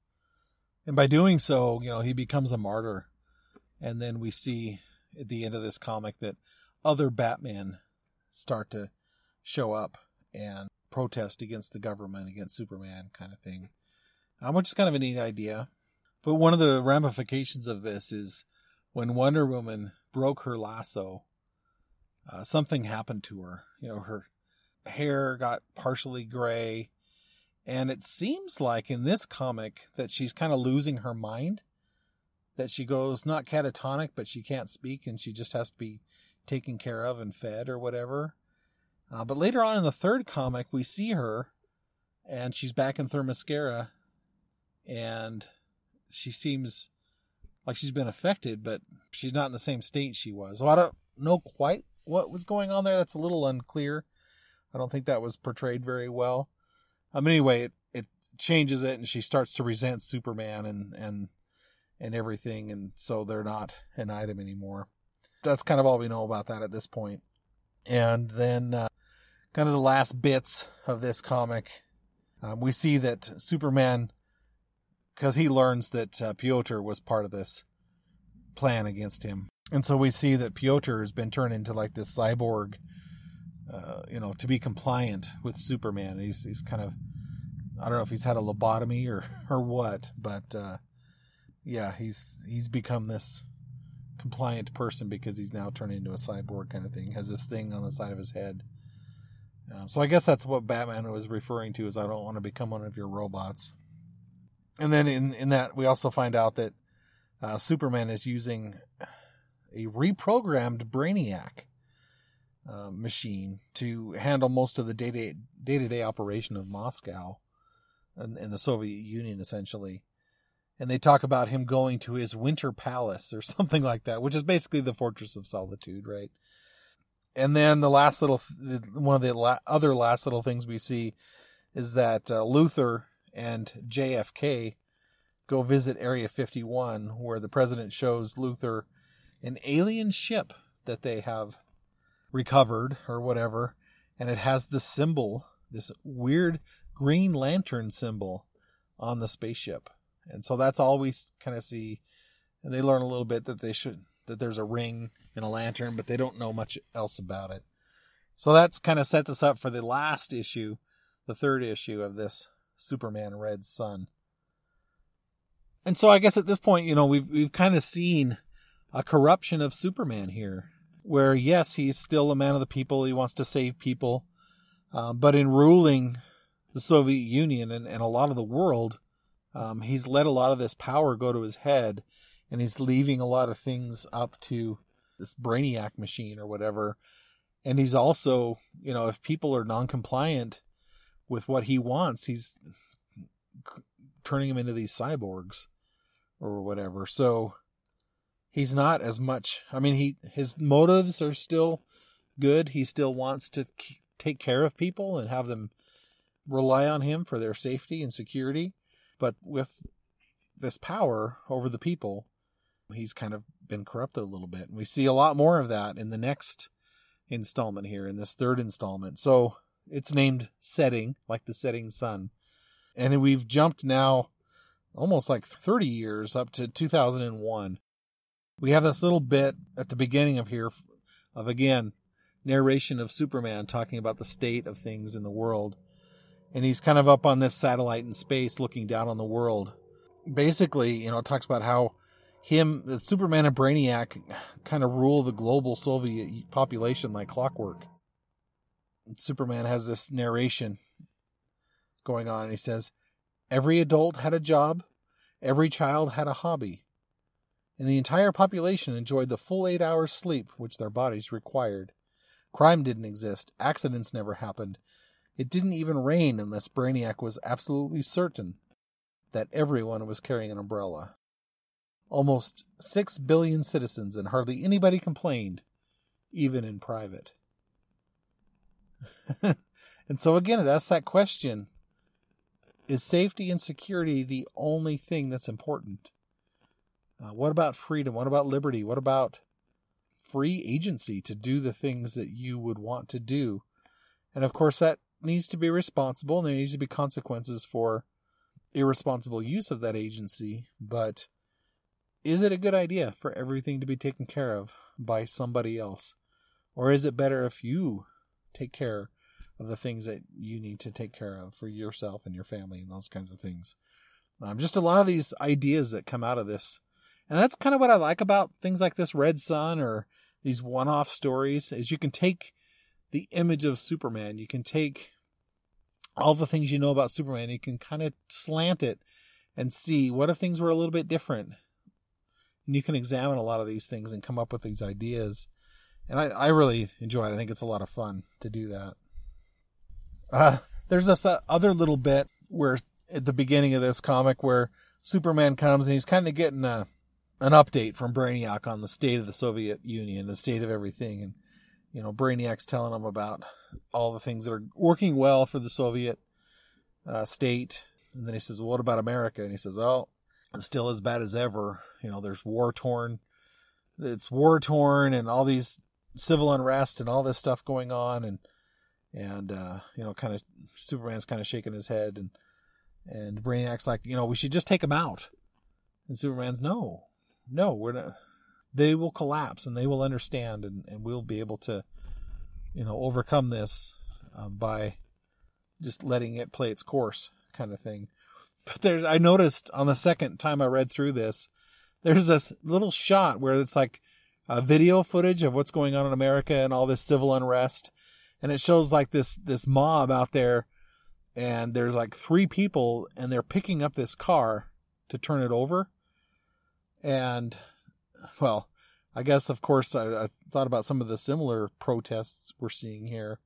and by doing so, you know, he becomes a martyr. And then we see at the end of this comic that other Batman start to show up and protest against the government, against Superman kind of thing, um, which is kind of a neat idea. But one of the ramifications of this is when Wonder Woman broke her lasso, uh, something happened to her. You know, her hair got partially gray. And it seems like in this comic that she's kind of losing her mind. That she goes not catatonic, but she can't speak and she just has to be taken care of and fed or whatever. Uh, but later on in the third comic, we see her, and she's back in Themyscira, and she seems like she's been affected, but she's not in the same state she was. So I don't know quite what was going on there. That's a little unclear. I don't think that was portrayed very well. Um, anyway, it, it changes it, and she starts to resent Superman and and and everything, and so they're not an item anymore. That's kind of all we know about that at this point. And then uh, kind of the last bits of this comic, um, we see that Superman, because he learns that uh, Pyotr was part of this plan against him. And so we see that Pyotr has been turned into like this cyborg uh, you know, to be compliant with Superman. He's he's kind of I don't know if he's had a lobotomy or or what, but uh, yeah, he's he's become this compliant person because he's now turned into a cyborg kind of thing. Has this thing on the side of his head. Um, so I guess that's what Batman was referring to is I don't want to become one of your robots. And then in in that we also find out that uh, Superman is using a reprogrammed Brainiac uh, machine to handle most of the day to day operation of Moscow and, and the Soviet Union, essentially. And they talk about him going to his winter palace or something like that, which is basically the Fortress of Solitude, right? And then the last little, one of the la- other last little things we see is that uh, Luthor and JFK go visit Area 51, where the president shows Luthor an alien ship that they have recovered or whatever, and it has the symbol, this weird Green Lantern symbol on the spaceship. And so that's all we kind of see. And they learn a little bit that they should that there's a ring and a lantern, but they don't know much else about it. So that's kind of set us up for the last issue, the third issue of this Superman Red Son. And so I guess at this point, you know, we've we've kind of seen a corruption of Superman here, where yes, he's still a man of the people, he wants to save people, uh, but in ruling the Soviet Union and, and a lot of the world, um, he's let a lot of this power go to his head, and he's leaving a lot of things up to this brainiac machine or whatever. And he's also, you know, if people are non-compliant with what he wants, he's turning them into these cyborgs or whatever. So he's not as much. I mean, he his motives are still good. He still wants to take care of people and have them rely on him for their safety and security. But with this power over the people, he's kind of been corrupted a little bit. And we see a lot more of that in the next installment here, in this third installment. So it's named Setting, like the setting sun. And we've jumped now almost like 30 years up to 2001. We have this little bit at the beginning of here of again narration of Superman talking about the state of things in the world. And he's kind of up on this satellite in space looking down on the world. Basically, you know, it talks about how him, the Superman and Brainiac kind of rule the global Soviet population like clockwork. Superman has this narration going on, and he says, Every adult had a job, every child had a hobby, and the entire population enjoyed the full eight hours sleep which their bodies required. Crime didn't exist, accidents never happened. It didn't even rain unless Brainiac was absolutely certain that everyone was carrying an umbrella. Almost six billion citizens, and hardly anybody complained, even in private. and so again, it asks that question Is safety and security the only thing that's important? Uh, what about freedom? What about liberty? What about free agency to do the things that you would want to do? And of course, that needs to be responsible, and there needs to be consequences for irresponsible use of that agency. But is it a good idea for everything to be taken care of by somebody else? Or is it better if you take care of the things that you need to take care of for yourself and your family and those kinds of things? Um, just a lot of these ideas that come out of this. And that's kind of what I like about things like this Red Son or these one off stories is you can take the image of Superman, you can take all the things you know about Superman, you can kind of slant it and see what if things were a little bit different. And you can examine a lot of these things and come up with these ideas. And I, I really enjoy it. I think it's a lot of fun to do that. Uh, there's this uh, other little bit where at the beginning of this comic where Superman comes and he's kind of getting a an update from Brainiac on the state of the Soviet Union, the state of everything, and you know Brainiac's telling him about all the things that are working well for the Soviet uh, state, and then he says, well, "What about America?" And he says, "Oh, it's still as bad as ever. You know, there's war torn, it's war torn, and all these civil unrest and all this stuff going on, and and uh, you know, kind of Superman's kind of shaking his head, and and Brainiac's like, you know, we should just take him out, and Superman's no, no, we're not. They will collapse and they will understand, and, and we'll be able to you know, overcome this um, by just letting it play its course, kind of thing. But there's, I noticed on the second time I read through this, there's this little shot where it's like a video footage of what's going on in America and all this civil unrest, and it shows like this this mob out there, and there's like three people, and they're picking up this car to turn it over, and well, I guess of course I, I thought about some of the similar protests we're seeing here,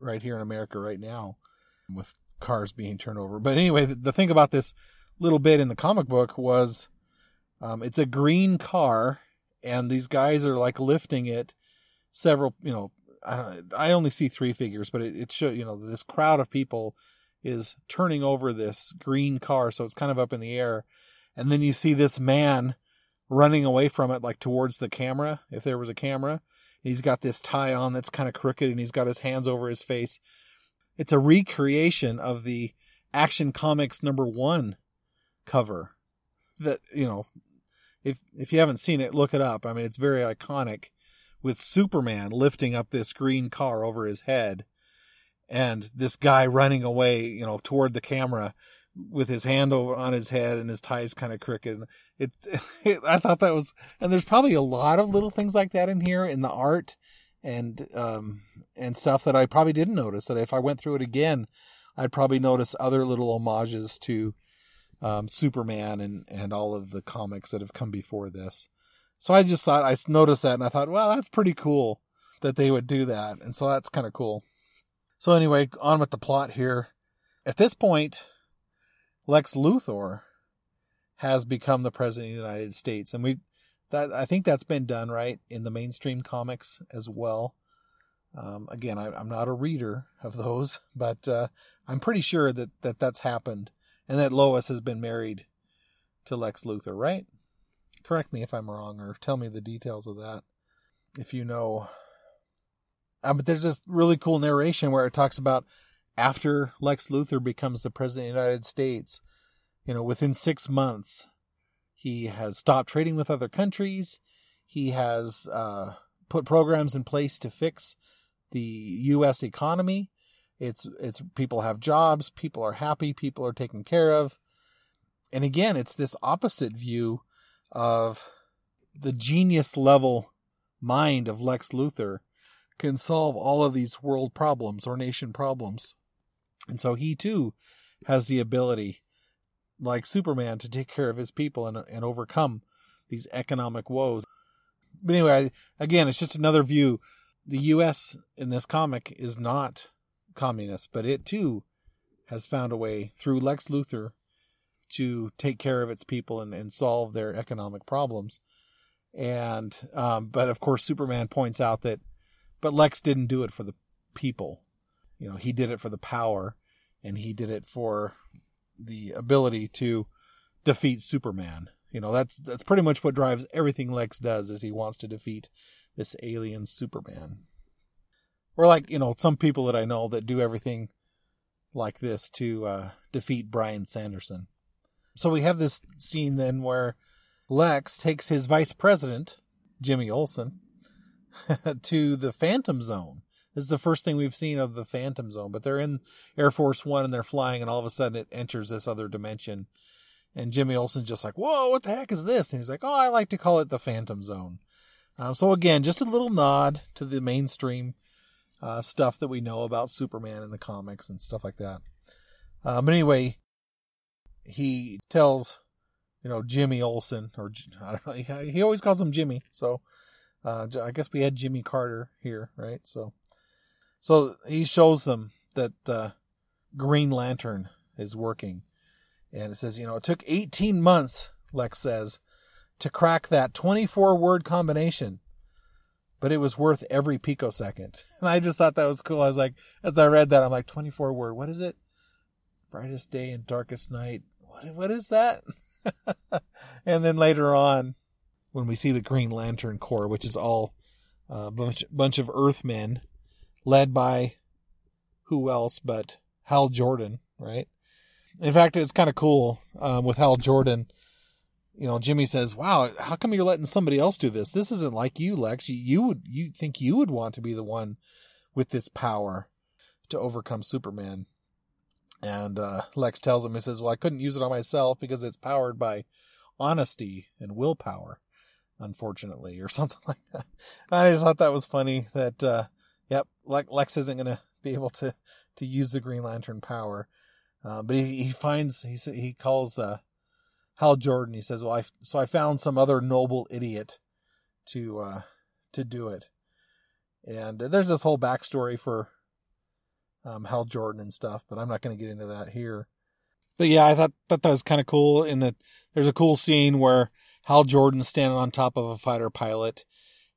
right here in America right now, with cars being turned over. But anyway, the, the thing about this little bit in the comic book was um, it's a green car, and these guys are like lifting it. Several, you know, I I only see three figures, but it, it show you know this crowd of people is turning over this green car, so it's kind of up in the air, and then you see this man running away from it, like towards the camera, if there was a camera. He's got this tie on that's kind of crooked, and he's got his hands over his face. It's a recreation of the Action Comics number one cover that you know if if you haven't seen it, look it up. I mean, it's very iconic with Superman lifting up this green car over his head and this guy running away, you know, toward the camera with his hand over on his head and his ties kind of crooked. It, it, I thought that was, and there's probably a lot of little things like that in here in the art and, um, and stuff that I probably didn't notice that if I went through it again, I'd probably notice other little homages to, um, Superman and, and all of the comics that have come before this. So I just thought, I noticed that and I thought, well, that's pretty cool that they would do that. And so that's kind of cool. So anyway, on with the plot here. At this point, Lex Luthor has become the president of the United States. And we, that, I think that's been done right in the mainstream comics as well. Um, again, I, am not a reader of those, but, uh, I'm pretty sure that, that that's happened and that Lois has been married to Lex Luthor, right? Correct me if I'm wrong or tell me the details of that if you know. Uh, but there's this really cool narration where it talks about after Lex Luthor becomes the president of the United States, you know, within six months, he has stopped trading with other countries. He has uh, put programs in place to fix the U.S. economy. It's it's people have jobs, people are happy, people are taken care of. And again, it's this opposite view of the genius level mind of Lex Luthor can solve all of these world problems or nation problems. And so he too has the ability, like Superman, to take care of his people and, and overcome these economic woes. But anyway, again, it's just another view. The U.S. in this comic is not communist, but it too has found a way through Lex Luthor to take care of its people and, and solve their economic problems. And, um, but of course, Superman points out that, but Lex didn't do it for the people. You know, he did it for the power and he did it for the ability to defeat Superman. You know, that's, that's pretty much what drives everything Lex does is he wants to defeat this alien Superman or like you know some people that I know that do everything like this to uh, defeat Brian Sanderson. So we have this scene then where Lex takes his vice president Jimmy Olsen to the Phantom Zone. This is the first thing we've seen of the Phantom Zone, but they're in Air Force One and they're flying, and all of a sudden it enters this other dimension. And Jimmy Olsen's just like, "Whoa, what the heck is this?" And he's like, "Oh, I like to call it the Phantom Zone." Um, so again, just a little nod to the mainstream uh, stuff that we know about Superman in the comics and stuff like that. Uh, but anyway, he tells, you know, Jimmy Olsen, or I don't know, he, he always calls him Jimmy. So uh, I guess we had Jimmy Carter here, right? So, so he shows them that uh, Green Lantern is working, and it says, you know, it took 18 months, Lex says, to crack that 24 word combination but it was worth every picosecond. And I just thought that was cool. I was like, as I read that, I'm like, 24 word, what is it? Brightest day and darkest night. What, what is that? and then later on, when we see the Green Lantern Corps, which is all a uh, bunch, bunch of Earthmen led by who else but Hal Jordan, right? In fact, it's kind of cool um, with Hal Jordan you know, Jimmy says, "Wow, how come you're letting somebody else do this? This isn't like you, Lex. You, you would you think you would want to be the one with this power to overcome Superman. And uh, Lex tells him, he says, Well, I couldn't use it on myself because it's powered by honesty and willpower, unfortunately, or something like that. I just thought that was funny that, uh, yep, Lex isn't going to be able to, to use the Green Lantern power. Uh, but he, he finds, he, he calls uh, Hal Jordan. He says, Well, I, so I found some other noble idiot to, uh, to do it. And there's this whole backstory for um, Hal Jordan and stuff, but I'm not going to get into that here. But yeah, I thought, thought that was kind of cool in that there's a cool scene where Hal Jordan's standing on top of a fighter pilot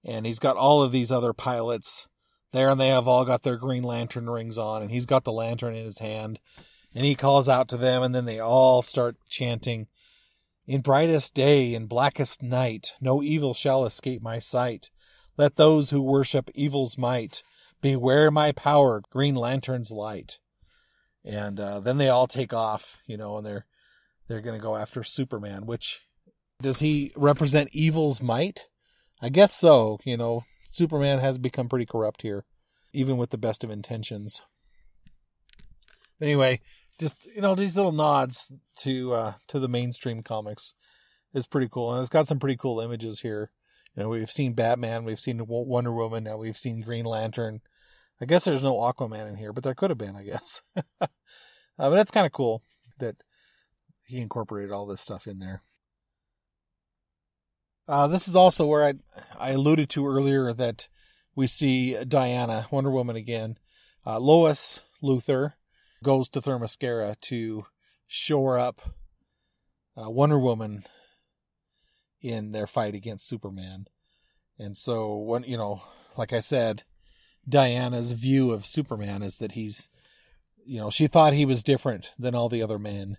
and he's got all of these other pilots there and they have all got their green lantern rings on and he's got the lantern in his hand and he calls out to them and then they all start chanting in brightest day in blackest night no evil shall escape my sight let those who worship evil's might beware my power, Green Lantern's light. And uh, then they all take off, you know, and they're they're going to go after Superman. Which does he represent evil's might? I guess so. You know, Superman has become pretty corrupt here, even with the best of intentions. Anyway, just you know, these little nods to uh, to the mainstream comics is pretty cool, and it's got some pretty cool images here. You know, we've seen Batman, we've seen Wonder Woman, now we've seen Green Lantern. I guess there's no Aquaman in here, but there could have been, I guess. uh, but that's kind of cool that he incorporated all this stuff in there. Uh, this is also where I I alluded to earlier that we see Diana, Wonder Woman again. Uh, Lois Luthor goes to Themyscira to shore up uh, Wonder Woman in their fight against Superman. And so when you know, like I said, Diana's view of Superman is that he's you know, she thought he was different than all the other men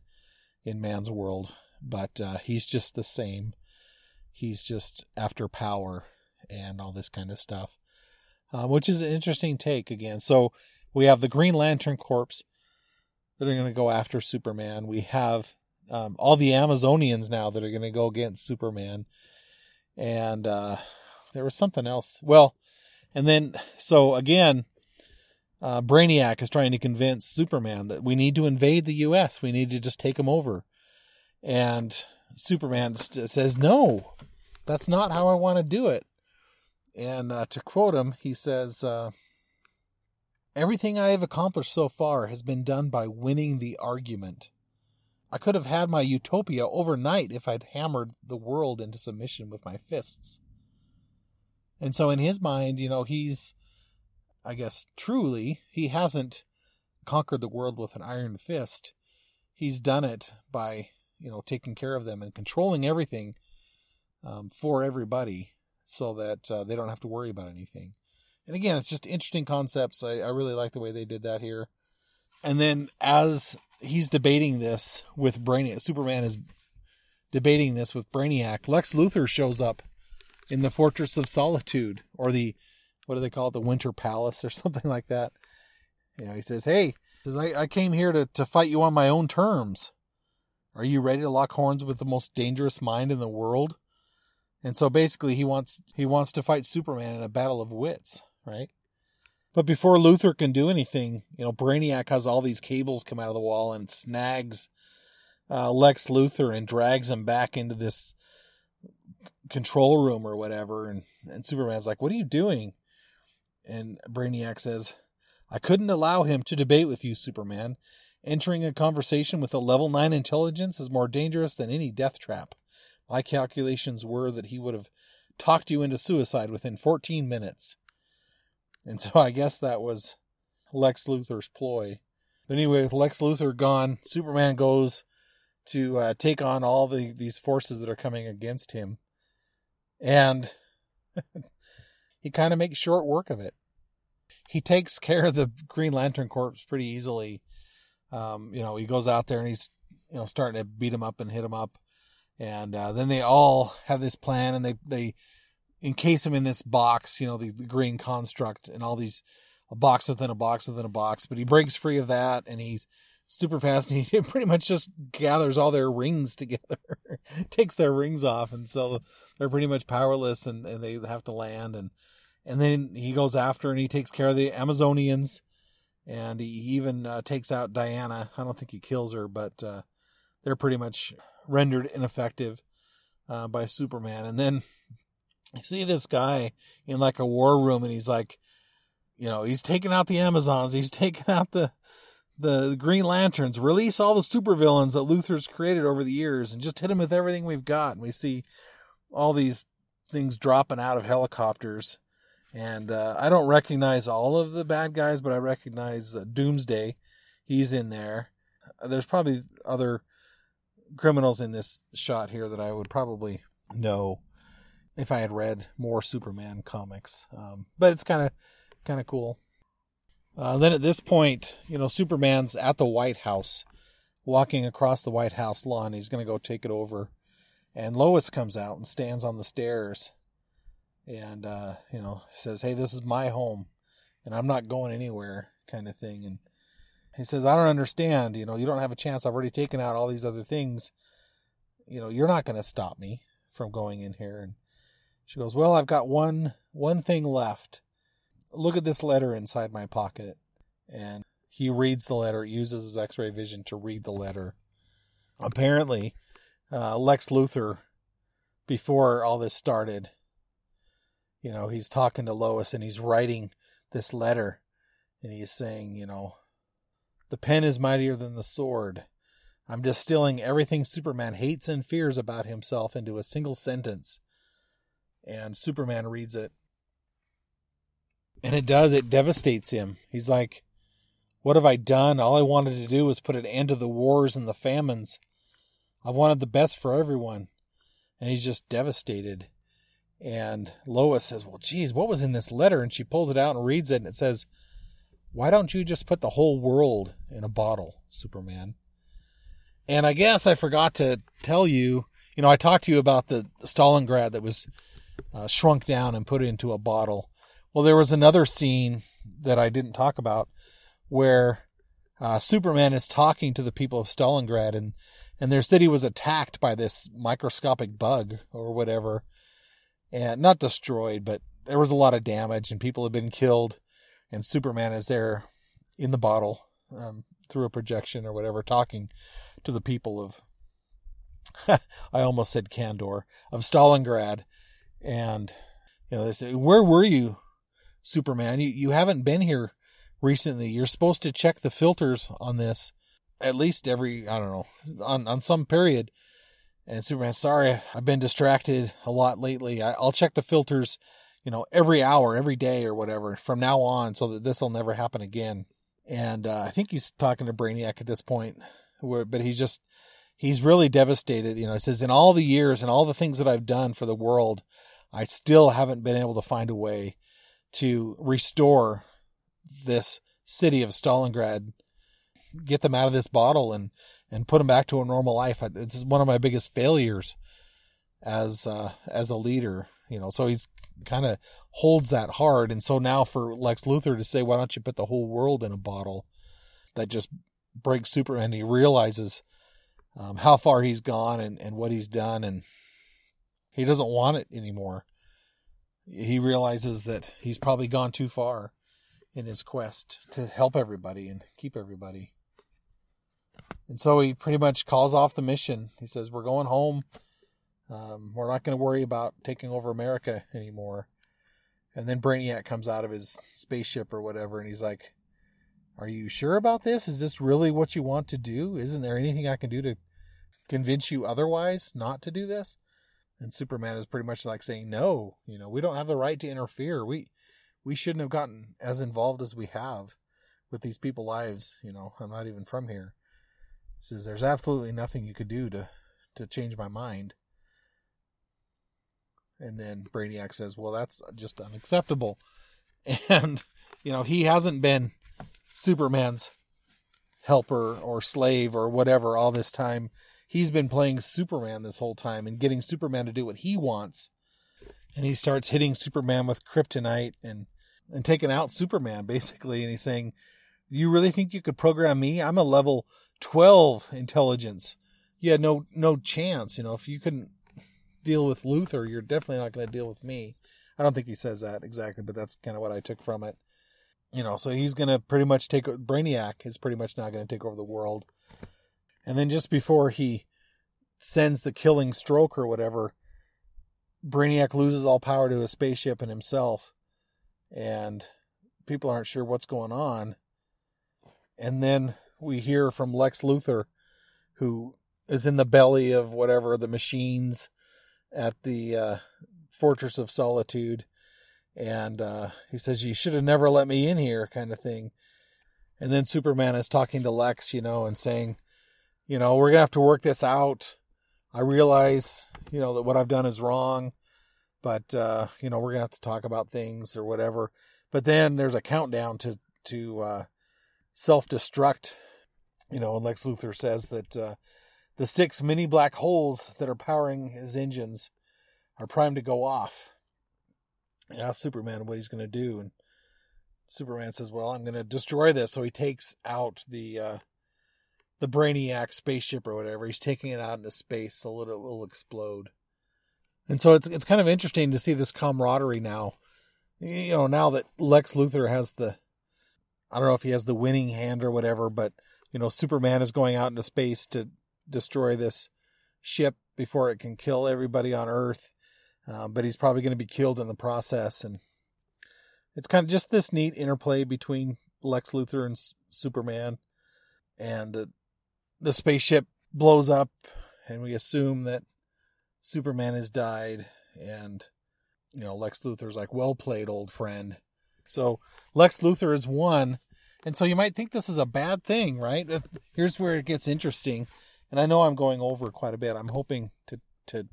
in man's world, but uh, he's just the same. He's just after power and all this kind of stuff, uh, which is an interesting take again. So we have the Green Lantern Corps that are going to go after Superman. We have um, all the Amazonians now that are going to go against Superman. And uh, there was something else. Well, and then, so again, uh, Brainiac is trying to convince Superman that we need to invade the U.S. We need to just take them over. And Superman st- says, no, that's not how I want to do it. And uh, to quote him, he says, uh, Everything I have accomplished so far has been done by winning the argument. I could have had my utopia overnight if I'd hammered the world into submission with my fists. And so, in his mind, you know, he's, I guess, truly, he hasn't conquered the world with an iron fist. He's done it by, you know, taking care of them and controlling everything um, for everybody so that uh, they don't have to worry about anything. And again, it's just interesting concepts. I, I really like the way they did that here. And then as he's debating this with Brainiac, Superman is debating this with Brainiac. Lex Luthor shows up in the Fortress of Solitude, or the what do they call it, the Winter Palace, or something like that. You know, he says, "Hey, says I, I came here to to fight you on my own terms. Are you ready to lock horns with the most dangerous mind in the world?" And so basically, he wants he wants to fight Superman in a battle of wits, right? But before Luthor can do anything, you know, Brainiac has all these cables come out of the wall and snags uh, Lex Luthor and drags him back into this control room or whatever. And, and Superman's like, What are you doing? And Brainiac says, I couldn't allow him to debate with you, Superman. Entering a conversation with a level 9 intelligence is more dangerous than any death trap. My calculations were that he would have talked you into suicide within 14 minutes. And so I guess that was Lex Luthor's ploy. But anyway, with Lex Luthor gone, Superman goes to uh, take on all the these forces that are coming against him, and he kind of makes short work of it. He takes care of the Green Lantern Corps pretty easily. Um, you know, he goes out there and he's you know starting to beat him up and hit him up, and uh, then they all have this plan and they they encase him in this box, you know, the, the green construct and all these a box within a box within a box. But he breaks free of that and he's super fast and he pretty much just gathers all their rings together, takes their rings off, and so they're pretty much powerless and, and they have to land and And then he goes after and he takes care of the Amazonians. And he even uh, takes out Diana. I don't think he kills her, but uh, they're pretty much rendered ineffective uh, by Superman. And then you see this guy in like a war room and he's like, you know, he's taking out the Amazons, he's taking out the the Green Lanterns, release all the supervillains that Luthor's created over the years and just hit them with everything we've got. And we see all these things dropping out of helicopters. And uh, I don't recognize all of the bad guys, but I recognize uh, Doomsday. He's in there. There's probably other criminals in this shot here that I would probably know if I had read more Superman comics. Um, but it's kind of kind of cool. Uh, then at this point, you know, Superman's at the White House, walking across the White House lawn. He's going to go take it over, and Lois comes out and stands on the stairs, and uh, you know says, "Hey, this is my home, and I'm not going anywhere," kind of thing. And he says, "I don't understand. You know, you don't have a chance. I've already taken out all these other things. You know, you're not going to stop me from going in here." And she goes, "Well, I've got one one thing left." look at this letter inside my pocket. And he reads the letter, uses his x ray vision to read the letter. Apparently, uh, Lex Luthor, before all this started, you know, he's talking to Lois and he's writing this letter and he's saying, you know, the pen is mightier than the sword. I'm distilling everything Superman hates and fears about himself into a single sentence. And Superman reads it and it does, it devastates him. He's like, What have I done? All I wanted to do was put an end to the wars and the famines. I wanted the best for everyone. And he's just devastated. And Lois says, Well, geez, what was in this letter? And she pulls it out and reads it, and it says, Why don't you just put the whole world in a bottle, Superman? And I guess I forgot to tell you, you know, I talked to you about the Stalingrad that was uh, shrunk down and put into a bottle. Well, there was another scene that I didn't talk about where uh, Superman is talking to the people of Stalingrad, and and their city was attacked by this microscopic bug or whatever, and not destroyed, but there was a lot of damage, and people had been killed, and Superman is there in the bottle um, through a projection or whatever, talking to the people of. I almost said Kandor of Stalingrad, and you know they say, "Where were you Superman. You, you haven't been here recently. You're supposed to check the filters on this at least every, I don't know, on, on some period. And Superman, sorry, I've been distracted a lot lately. I, will check the filters, you know, every hour, every day or whatever from now on so that this will never happen again. And uh, I think he's talking to Brainiac at this point, where, but he's just, he's really devastated. You know, he says, in all the years and all the things that I've done for the world, I still haven't been able to find a way to restore this city of Stalingrad, get them out of this bottle and and put them back to a normal life. This is one of my biggest failures as uh, as a leader, you know. So he's kind of holds that hard, and so now for Lex Luthor to say, "Why don't you put the whole world in a bottle?" That just breaks Superman. He realizes um, how far he's gone and and what he's done, and he doesn't want it anymore he realizes that he's probably gone too far in his quest to help everybody and keep everybody. And so he pretty much calls off the mission. He says, We're going home. Um, we're not going to worry about taking over America anymore. And then Brainiac comes out of his spaceship or whatever, and he's like, Are you sure about this? Is this really what you want to do? Isn't there anything I can do to convince you otherwise not to do this? And Superman is pretty much like saying, "No, you know, we don't have the right to interfere. We we shouldn't have gotten as involved as we have with these people's lives. You know, I'm not even from here." He says, "There's absolutely nothing you could do to to change my mind." And then Brainiac says, "Well, that's just unacceptable." And you know, he hasn't been Superman's helper or slave or whatever all this time he's been playing Superman this whole time and getting Superman to do what he wants. And he starts hitting Superman with kryptonite and and taking out Superman basically and he's saying, "You really think you could program me? I'm a level 12 intelligence. You had no no chance, you know, if you couldn't deal with Luthor, you're definitely not going to deal with me. I don't think he says that exactly, but that's kind of what I took from it. You know, so he's going to pretty much take Brainiac is pretty much not going to take over the world. And then just before he sends the killing stroke or whatever, Brainiac loses all power to his spaceship and himself. And people aren't sure what's going on. And then we hear from Lex Luthor, who is in the belly of whatever the machines at the uh, Fortress of Solitude. And uh, he says, You should have never let me in here, kind of thing. And then Superman is talking to Lex, you know, and saying, You know, we're going to have to work this out. I realize, you know, that what I've done is wrong, but, uh, you know, we're going to have to talk about things or whatever. But then there's a countdown to, to, uh, self destruct. You know, and Lex Luthor says that, uh, the six mini black holes that are powering his engines are primed to go off. And ask Superman what he's going to do. And Superman says, Well, I'm going to destroy this. So he takes out the, uh, the Brainiac spaceship or whatever. He's taking it out into space so that it will explode. And so it's it's kind of interesting to see this camaraderie now. You know, now that Lex Luthor has the I don't know if he has the winning hand or whatever, but you know, Superman is going out into space to destroy this ship before it can kill everybody on Earth. Uh, but he's probably going to be killed in the process, and it's kind of just this neat interplay between Lex Luthor and S- Superman, and the the spaceship blows up, and we assume that Superman has died, and you know Lex Luthor's like, "Well played, old friend." So Lex Luthor is one, and so you might think this is a bad thing, right? Here's where it gets interesting, and I know I'm going over quite a bit. I'm hoping to to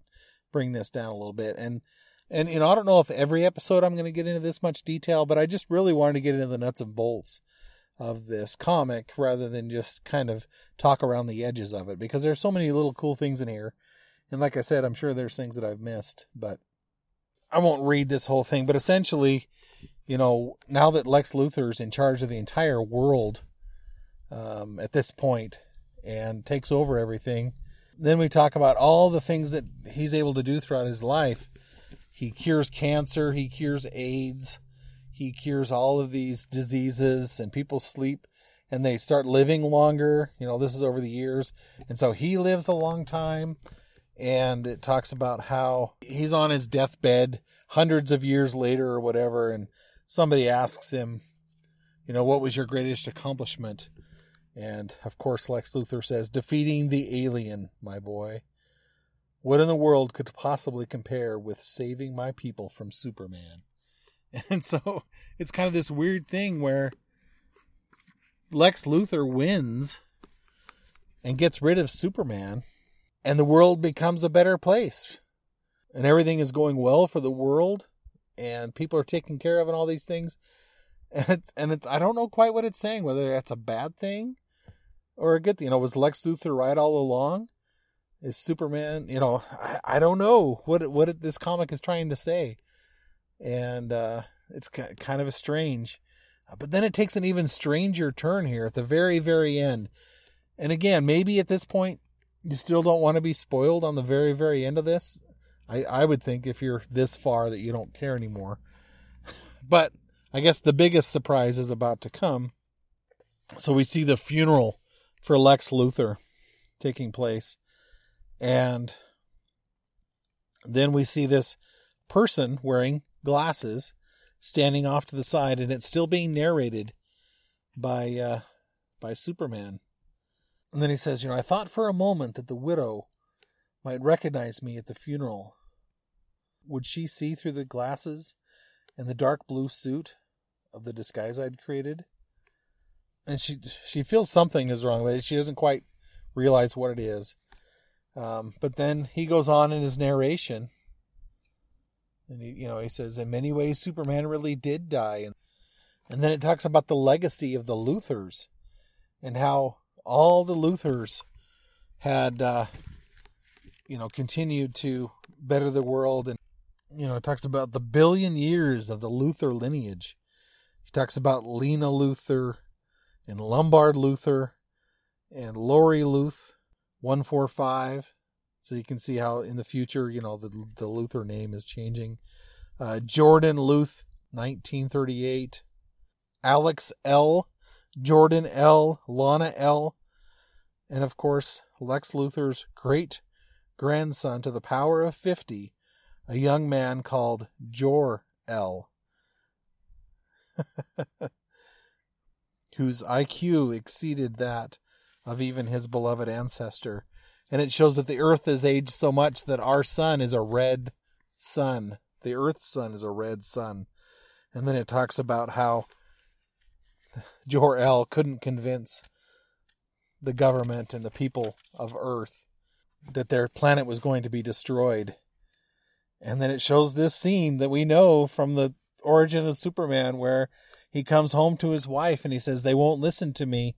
bring this down a little bit, and and you know I don't know if every episode I'm going to get into this much detail, but I just really wanted to get into the nuts and bolts of this comic rather than just kind of talk around the edges of it because there's so many little cool things in here. And like I said, I'm sure there's things that I've missed, but I won't read this whole thing. But essentially, you know, now that Lex Luthor's in charge of the entire world um, at this point and takes over everything, then we talk about all the things that he's able to do throughout his life. He cures cancer, he cures AIDS, he cures all of these diseases and people sleep and they start living longer. You know, this is over the years. And so he lives a long time. And it talks about how he's on his deathbed hundreds of years later or whatever. And somebody asks him, you know, what was your greatest accomplishment? And of course, Lex Luthor says, defeating the alien, my boy. What in the world could possibly compare with saving my people from Superman? And so it's kind of this weird thing where Lex Luthor wins and gets rid of Superman, and the world becomes a better place. And everything is going well for the world, and people are taken care of, and all these things. And it's, and it's, I don't know quite what it's saying, whether that's a bad thing or a good thing. You know, was Lex Luthor right all along? Is Superman, you know, I, I don't know what, what this comic is trying to say and uh, it's kind of a strange. Uh, but then it takes an even stranger turn here at the very, very end. And again, maybe at this point, you still don't want to be spoiled on the very, very end of this. I, I would think if you're this far that you don't care anymore. but I guess the biggest surprise is about to come. So we see the funeral for Lex Luthor taking place. And then we see this person wearing glasses standing off to the side and it's still being narrated by uh by Superman. And then he says, you know, I thought for a moment that the widow might recognize me at the funeral. Would she see through the glasses and the dark blue suit of the disguise I'd created? And she she feels something is wrong, but she doesn't quite realize what it is. Um, but then he goes on in his narration and he, you know, he says, in many ways, Superman really did die. And, and then it talks about the legacy of the Luthors and how all the Luthors had, uh, you know, continued to better the world. And, you know, it talks about the billion years of the Luthor lineage. He talks about Lena Luthor and Lombard Luthor and Lori Luth 145 so you can see how in the future, you know, the the Luthor name is changing. uh, Jordan Luth, 1938, Alex L., Jordan L., Lana L., and of course, Lex Luthor's great grandson to the power of 50, a young man called Jor L. whose IQ exceeded that of even his beloved ancestor. And it shows that the earth has aged so much that our sun is a red sun. The earth's sun is a red sun. And then it talks about how Jor El couldn't convince the government and the people of Earth that their planet was going to be destroyed. And then it shows this scene that we know from the origin of Superman where he comes home to his wife and he says, They won't listen to me.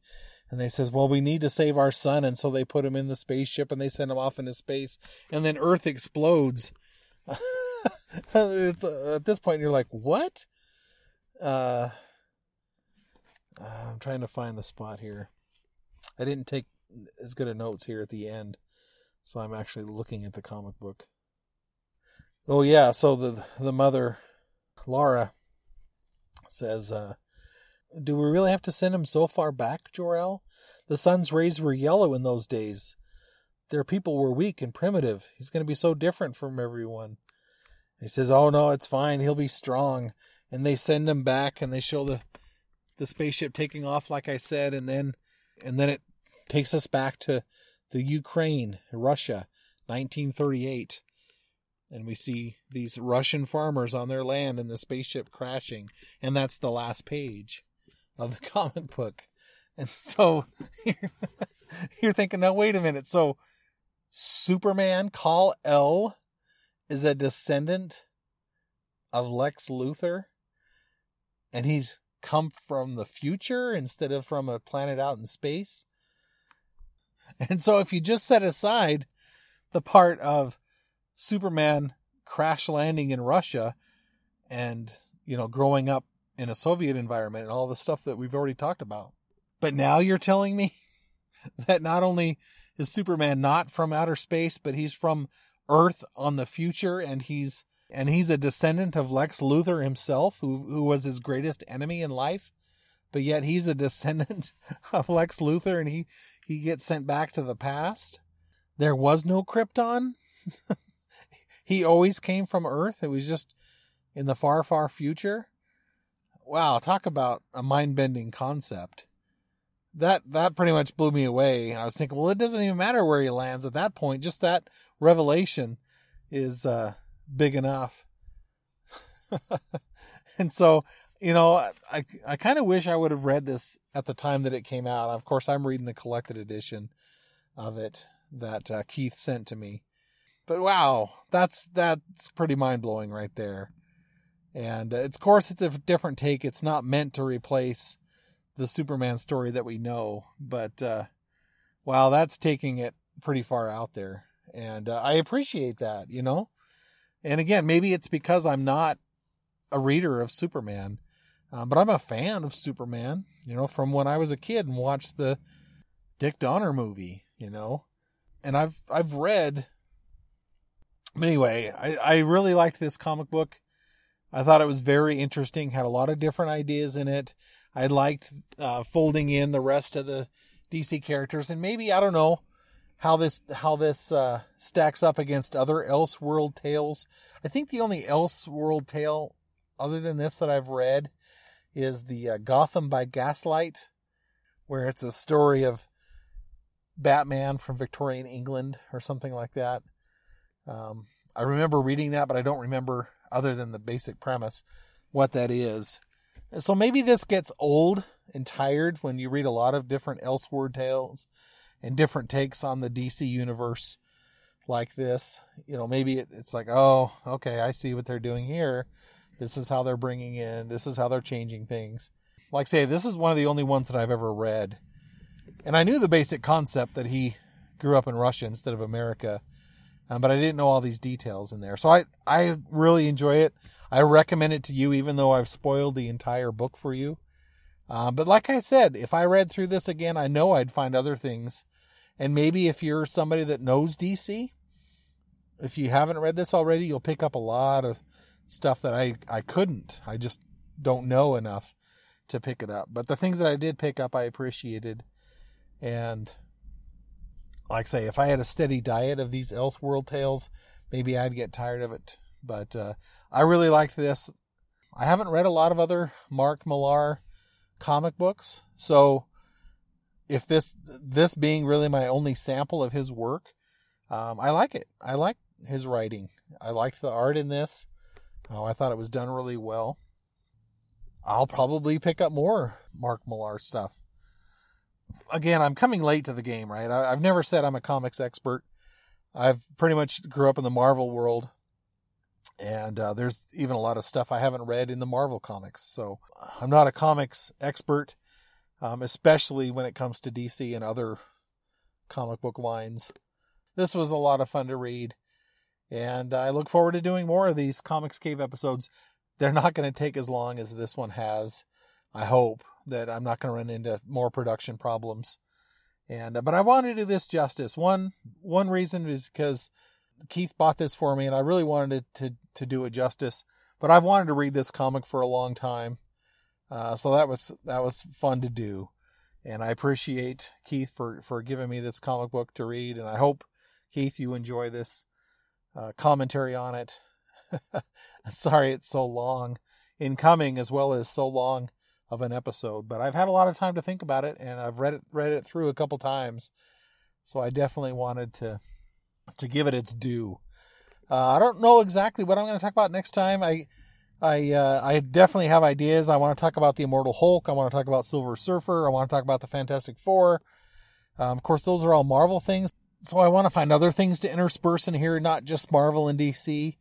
And they says, Well, we need to save our son. And so they put him in the spaceship and they send him off into space. And then Earth explodes. it's uh, at this point you're like, What? Uh, I'm trying to find the spot here. I didn't take as good of notes here at the end, so I'm actually looking at the comic book. Oh yeah, so the the mother, Laura, says, uh, "Do we really have to send him so far back, Jor-El? The sun's rays were yellow in those days. Their people were weak and primitive. He's going to be so different from everyone." He says, "Oh no, it's fine. He'll be strong." And they send him back, and they show the the spaceship taking off, like I said, and then and then it takes us back to the Ukraine, Russia, 1938. And we see these Russian farmers on their land and the spaceship crashing. And that's the last page of the comic book. And so you're thinking, now, wait a minute. So Superman, Kal El, is a descendant of Lex Luthor. And he's come from the future instead of from a planet out in space. And so if you just set aside the part of Superman crash landing in Russia and, you know, growing up in a Soviet environment and all the stuff that we've already talked about. But now you're telling me that not only is Superman not from outer space, but he's from Earth on the future and he's and he's a descendant of Lex Luthor himself, who who was his greatest enemy in life, but yet he's a descendant of Lex Luthor, and he he gets sent back to the past. There was no Krypton. he always came from Earth. It was just in the far, far future. Wow, talk about a mind-bending concept. That that pretty much blew me away. I was thinking, well, it doesn't even matter where he lands at that point. Just that revelation is uh, big enough. and so, you know, I I kind of wish I would have read this at the time that it came out. Of course, I'm reading the collected edition of it that uh, Keith sent to me. But wow, that's that's pretty mind blowing right there. And uh, of course, it's a different take. It's not meant to replace the Superman story that we know, but uh, wow, that's taking it pretty far out there. And uh, I appreciate that, you know. And again, maybe it's because I'm not a reader of Superman, uh, but I'm a fan of Superman, you know, from when I was a kid and watched the Dick Donner movie, you know. And I've I've read anyway, I, I really liked this comic book. I thought it was very interesting, had a lot of different ideas in it. I liked uh, folding in the rest of the DC characters, and maybe I don't know how this how this uh, stacks up against other Elseworld tales. I think the only Elseworld tale other than this that I've read is the uh, Gotham by Gaslight, where it's a story of Batman from Victorian England or something like that. Um, I remember reading that, but I don't remember other than the basic premise what that is. So maybe this gets old and tired when you read a lot of different Elseworld tales and different takes on the DC universe like this. You know, maybe it, it's like, oh, okay, I see what they're doing here. This is how they're bringing in, this is how they're changing things. Like, say, this is one of the only ones that I've ever read. And I knew the basic concept that he grew up in Russia instead of America, um, but I didn't know all these details in there. So I, I really enjoy it. I recommend it to you, even though I've spoiled the entire book for you. Uh, but like I said, if I read through this again, I know I'd find other things. And maybe if you're somebody that knows DC, if you haven't read this already, you'll pick up a lot of stuff that I, I couldn't. I just don't know enough to pick it up. But the things that I did pick up, I appreciated. And like I say, if I had a steady diet of these Elseworld tales, maybe I'd get tired of it. But uh, I really liked this. I haven't read a lot of other Mark Millar comic books, so if this this being really my only sample of his work, um, I like it. I like his writing. I liked the art in this. Oh, I thought it was done really well. I'll probably pick up more Mark Millar stuff. Again, I'm coming late to the game, right? I, I've never said I'm a comics expert. I've pretty much grew up in the Marvel world, and uh, there's even a lot of stuff I haven't read in the Marvel comics. So I'm not a comics expert, um, especially when it comes to DC and other comic book lines. This was a lot of fun to read, and I look forward to doing more of these Comics Cave episodes. They're not going to take as long as this one has. I hope that I'm not going to run into more production problems. And uh, but I want to do this justice. One one reason is because Keith bought this for me, and I really wanted to to do it justice. But I've wanted to read this comic for a long time, uh, so that was that was fun to do. And I appreciate Keith for for giving me this comic book to read, and I hope Keith you enjoy this uh, commentary on it. Sorry it's so long in coming, as well as so long of an episode, but I've had a lot of time to think about it, and I've read it read it through a couple times, so I definitely wanted to to give it its due. Uh, I don't know exactly what I'm going to talk about next time. I I uh, I definitely have ideas. I want to talk about the Immortal Hulk. I want to talk about Silver Surfer. I want to talk about the Fantastic Four. Um, of course, those are all Marvel things. So I want to find other things to intersperse in here, not just Marvel and DC.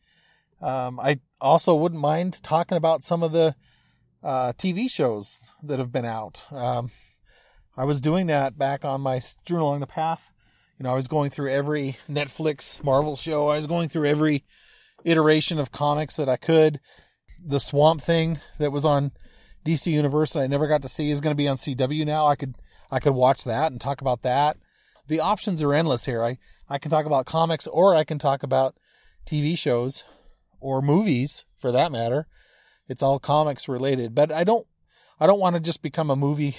Um, I also wouldn't mind talking about some of the uh, TV shows that have been out. Um, I was doing that back on my Strewn Along the Path. You know, I was going through every Netflix Marvel show. I was going through every iteration of comics that I could. The Swamp Thing that was on DC Universe that I never got to see is going to be on CW now. I could I could watch that and talk about that. The options are endless here. I I can talk about comics or I can talk about TV shows or movies for that matter. It's all comics related, but I don't I don't want to just become a movie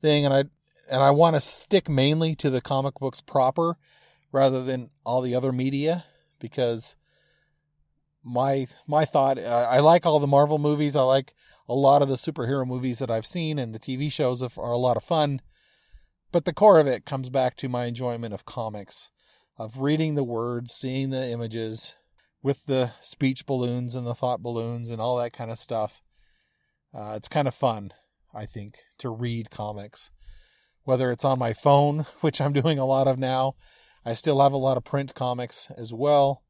thing and I and I want to stick mainly to the comic books proper rather than all the other media because my my thought I, I like all the Marvel movies. I like a lot of the superhero movies that I've seen and the TV shows are a lot of fun. But the core of it comes back to my enjoyment of comics, of reading the words, seeing the images, with the speech balloons and the thought balloons and all that kind of stuff. Uh, it's kind of fun, I think, to read comics. Whether it's on my phone, which I'm doing a lot of now, I still have a lot of print comics as well.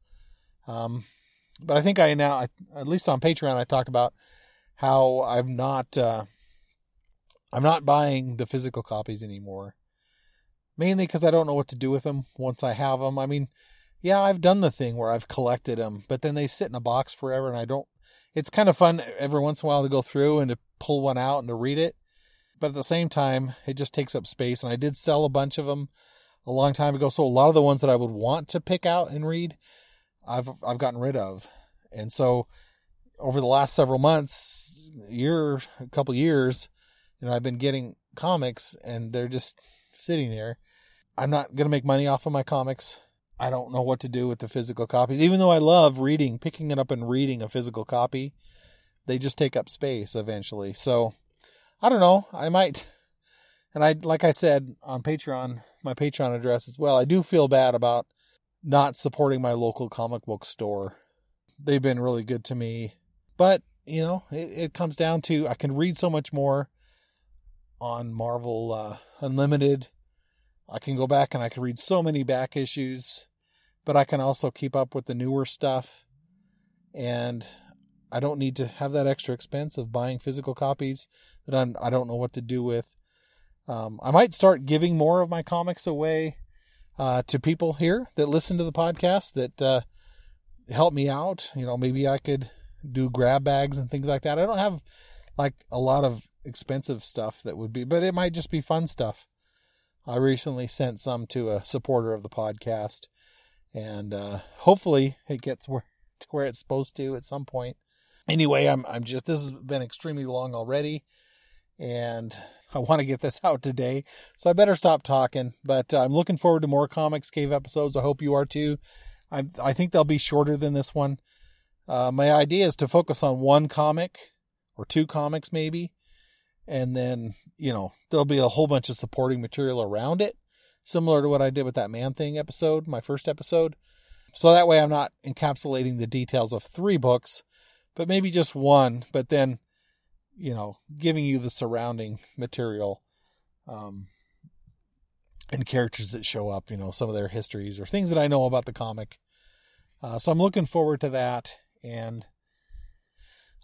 Um, but I think I now, at least on Patreon, I talked about how I'm not, uh, I'm not buying the physical copies anymore. Mainly because I don't know what to do with them once I have them. I mean, yeah, I've done the thing where I've collected them, but then they sit in a box forever and I don't. It's kind of fun every once in a while to go through and to pull one out and to read it. But at the same time, it just takes up space. And I did sell a bunch of them a long time ago. So a lot of the ones that I would want to pick out and read, I've, I've gotten rid of. And so over the last several months, year, a couple years, you know, I've been getting comics and they're just sitting there. I'm not going to make money off of my comics I don't know what to do with the physical copies. Even though I love reading, picking it up and reading a physical copy, they just take up space eventually. So I don't know. I might, and I like I said on Patreon, my Patreon address as well. I do feel bad about not supporting my local comic book store. They've been really good to me, but you know, it, it comes down to I can read so much more on Marvel uh, Unlimited. I can go back and I can read so many back issues but I can also keep up with the newer stuff. And I don't need to have that extra expense of buying physical copies that I'm, I don't know what to do with. Um, I might start giving more of my comics away uh, to people here that listen to the podcast that uh, help me out. You know, maybe I could do grab bags and things like that. I don't have like a lot of expensive stuff that would be, but it might just be fun stuff. I recently sent some to a supporter of the podcast and uh, hopefully it gets where to where it's supposed to at some point. Anyway, I'm I'm just this has been extremely long already, and I want to get this out today, so I better stop talking. But uh, I'm looking forward to more Comics Cave episodes. I hope you are too. I I think they'll be shorter than this one. Uh, my idea is to focus on one comic or two comics maybe, and then you know there'll be a whole bunch of supporting material around it, similar to what I did with that Man Thing episode, my first episode. So that way I'm not encapsulating the details of three books, but maybe just one. But then you know, giving you the surrounding material um, and characters that show up, you know, some of their histories or things that I know about the comic. Uh, so I'm looking forward to that. And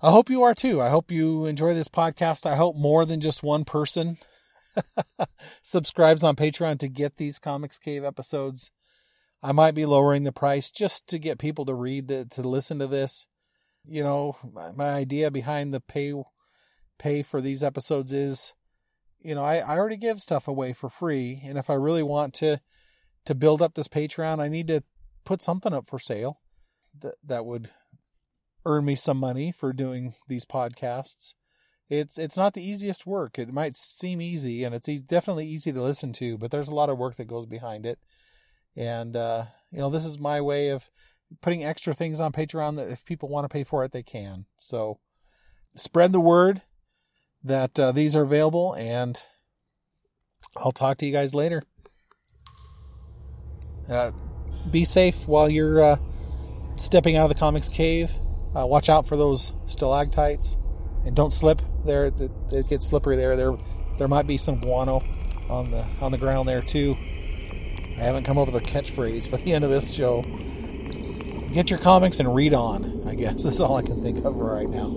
I hope you are too. I hope you enjoy this podcast. I hope more than just one person subscribes on Patreon to get these Comics Cave episodes. I might be lowering the price just to get people to read, the, to listen to this. You know, my, my idea behind the pay pay for these episodes is, you know, I, I already give stuff away for free. And if I really want to, to build up this Patreon, I need to put something up for sale that, that would earn me some money for doing these podcasts. It's, it's not the easiest work. It might seem easy and it's definitely easy to listen to, but there's a lot of work that goes behind it. And, uh, you know, this is my way of putting extra things on Patreon that if people want to pay for it, they can. So spread the word that uh, these are available, and I'll talk to you guys later. Uh, be safe while you're uh, stepping out of the comics cave. Uh, watch out for those stalactites, and don't slip there. It, it, gets slippery there. There, there might be some guano on the on the ground there too. I haven't come up with a catchphrase for the end of this show. Get your comics and read on. I guess that's all I can think of right now.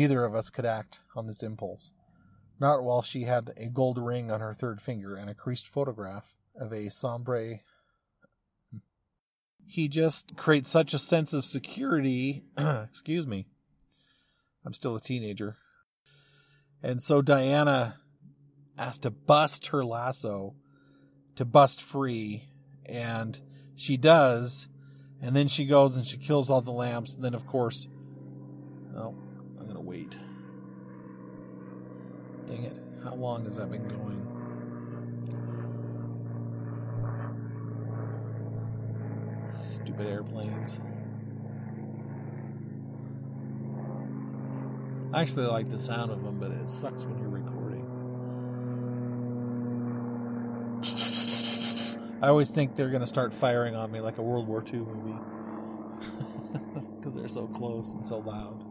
Neither of us could act on this impulse. Not while she had a gold ring on her third finger and a creased photograph of a sombre. He just creates such a sense of security. Excuse me. I'm still a teenager. And so Diana has to bust her lasso to bust free. And she does. And then she goes and she kills all the lamps. And then, of course, oh, wait. Dang it. How long has that been going? Stupid airplanes. I actually like the sound of them, but it sucks when you're recording. I always think they're going to start firing on me like a World War II movie. Because they're so close and so loud.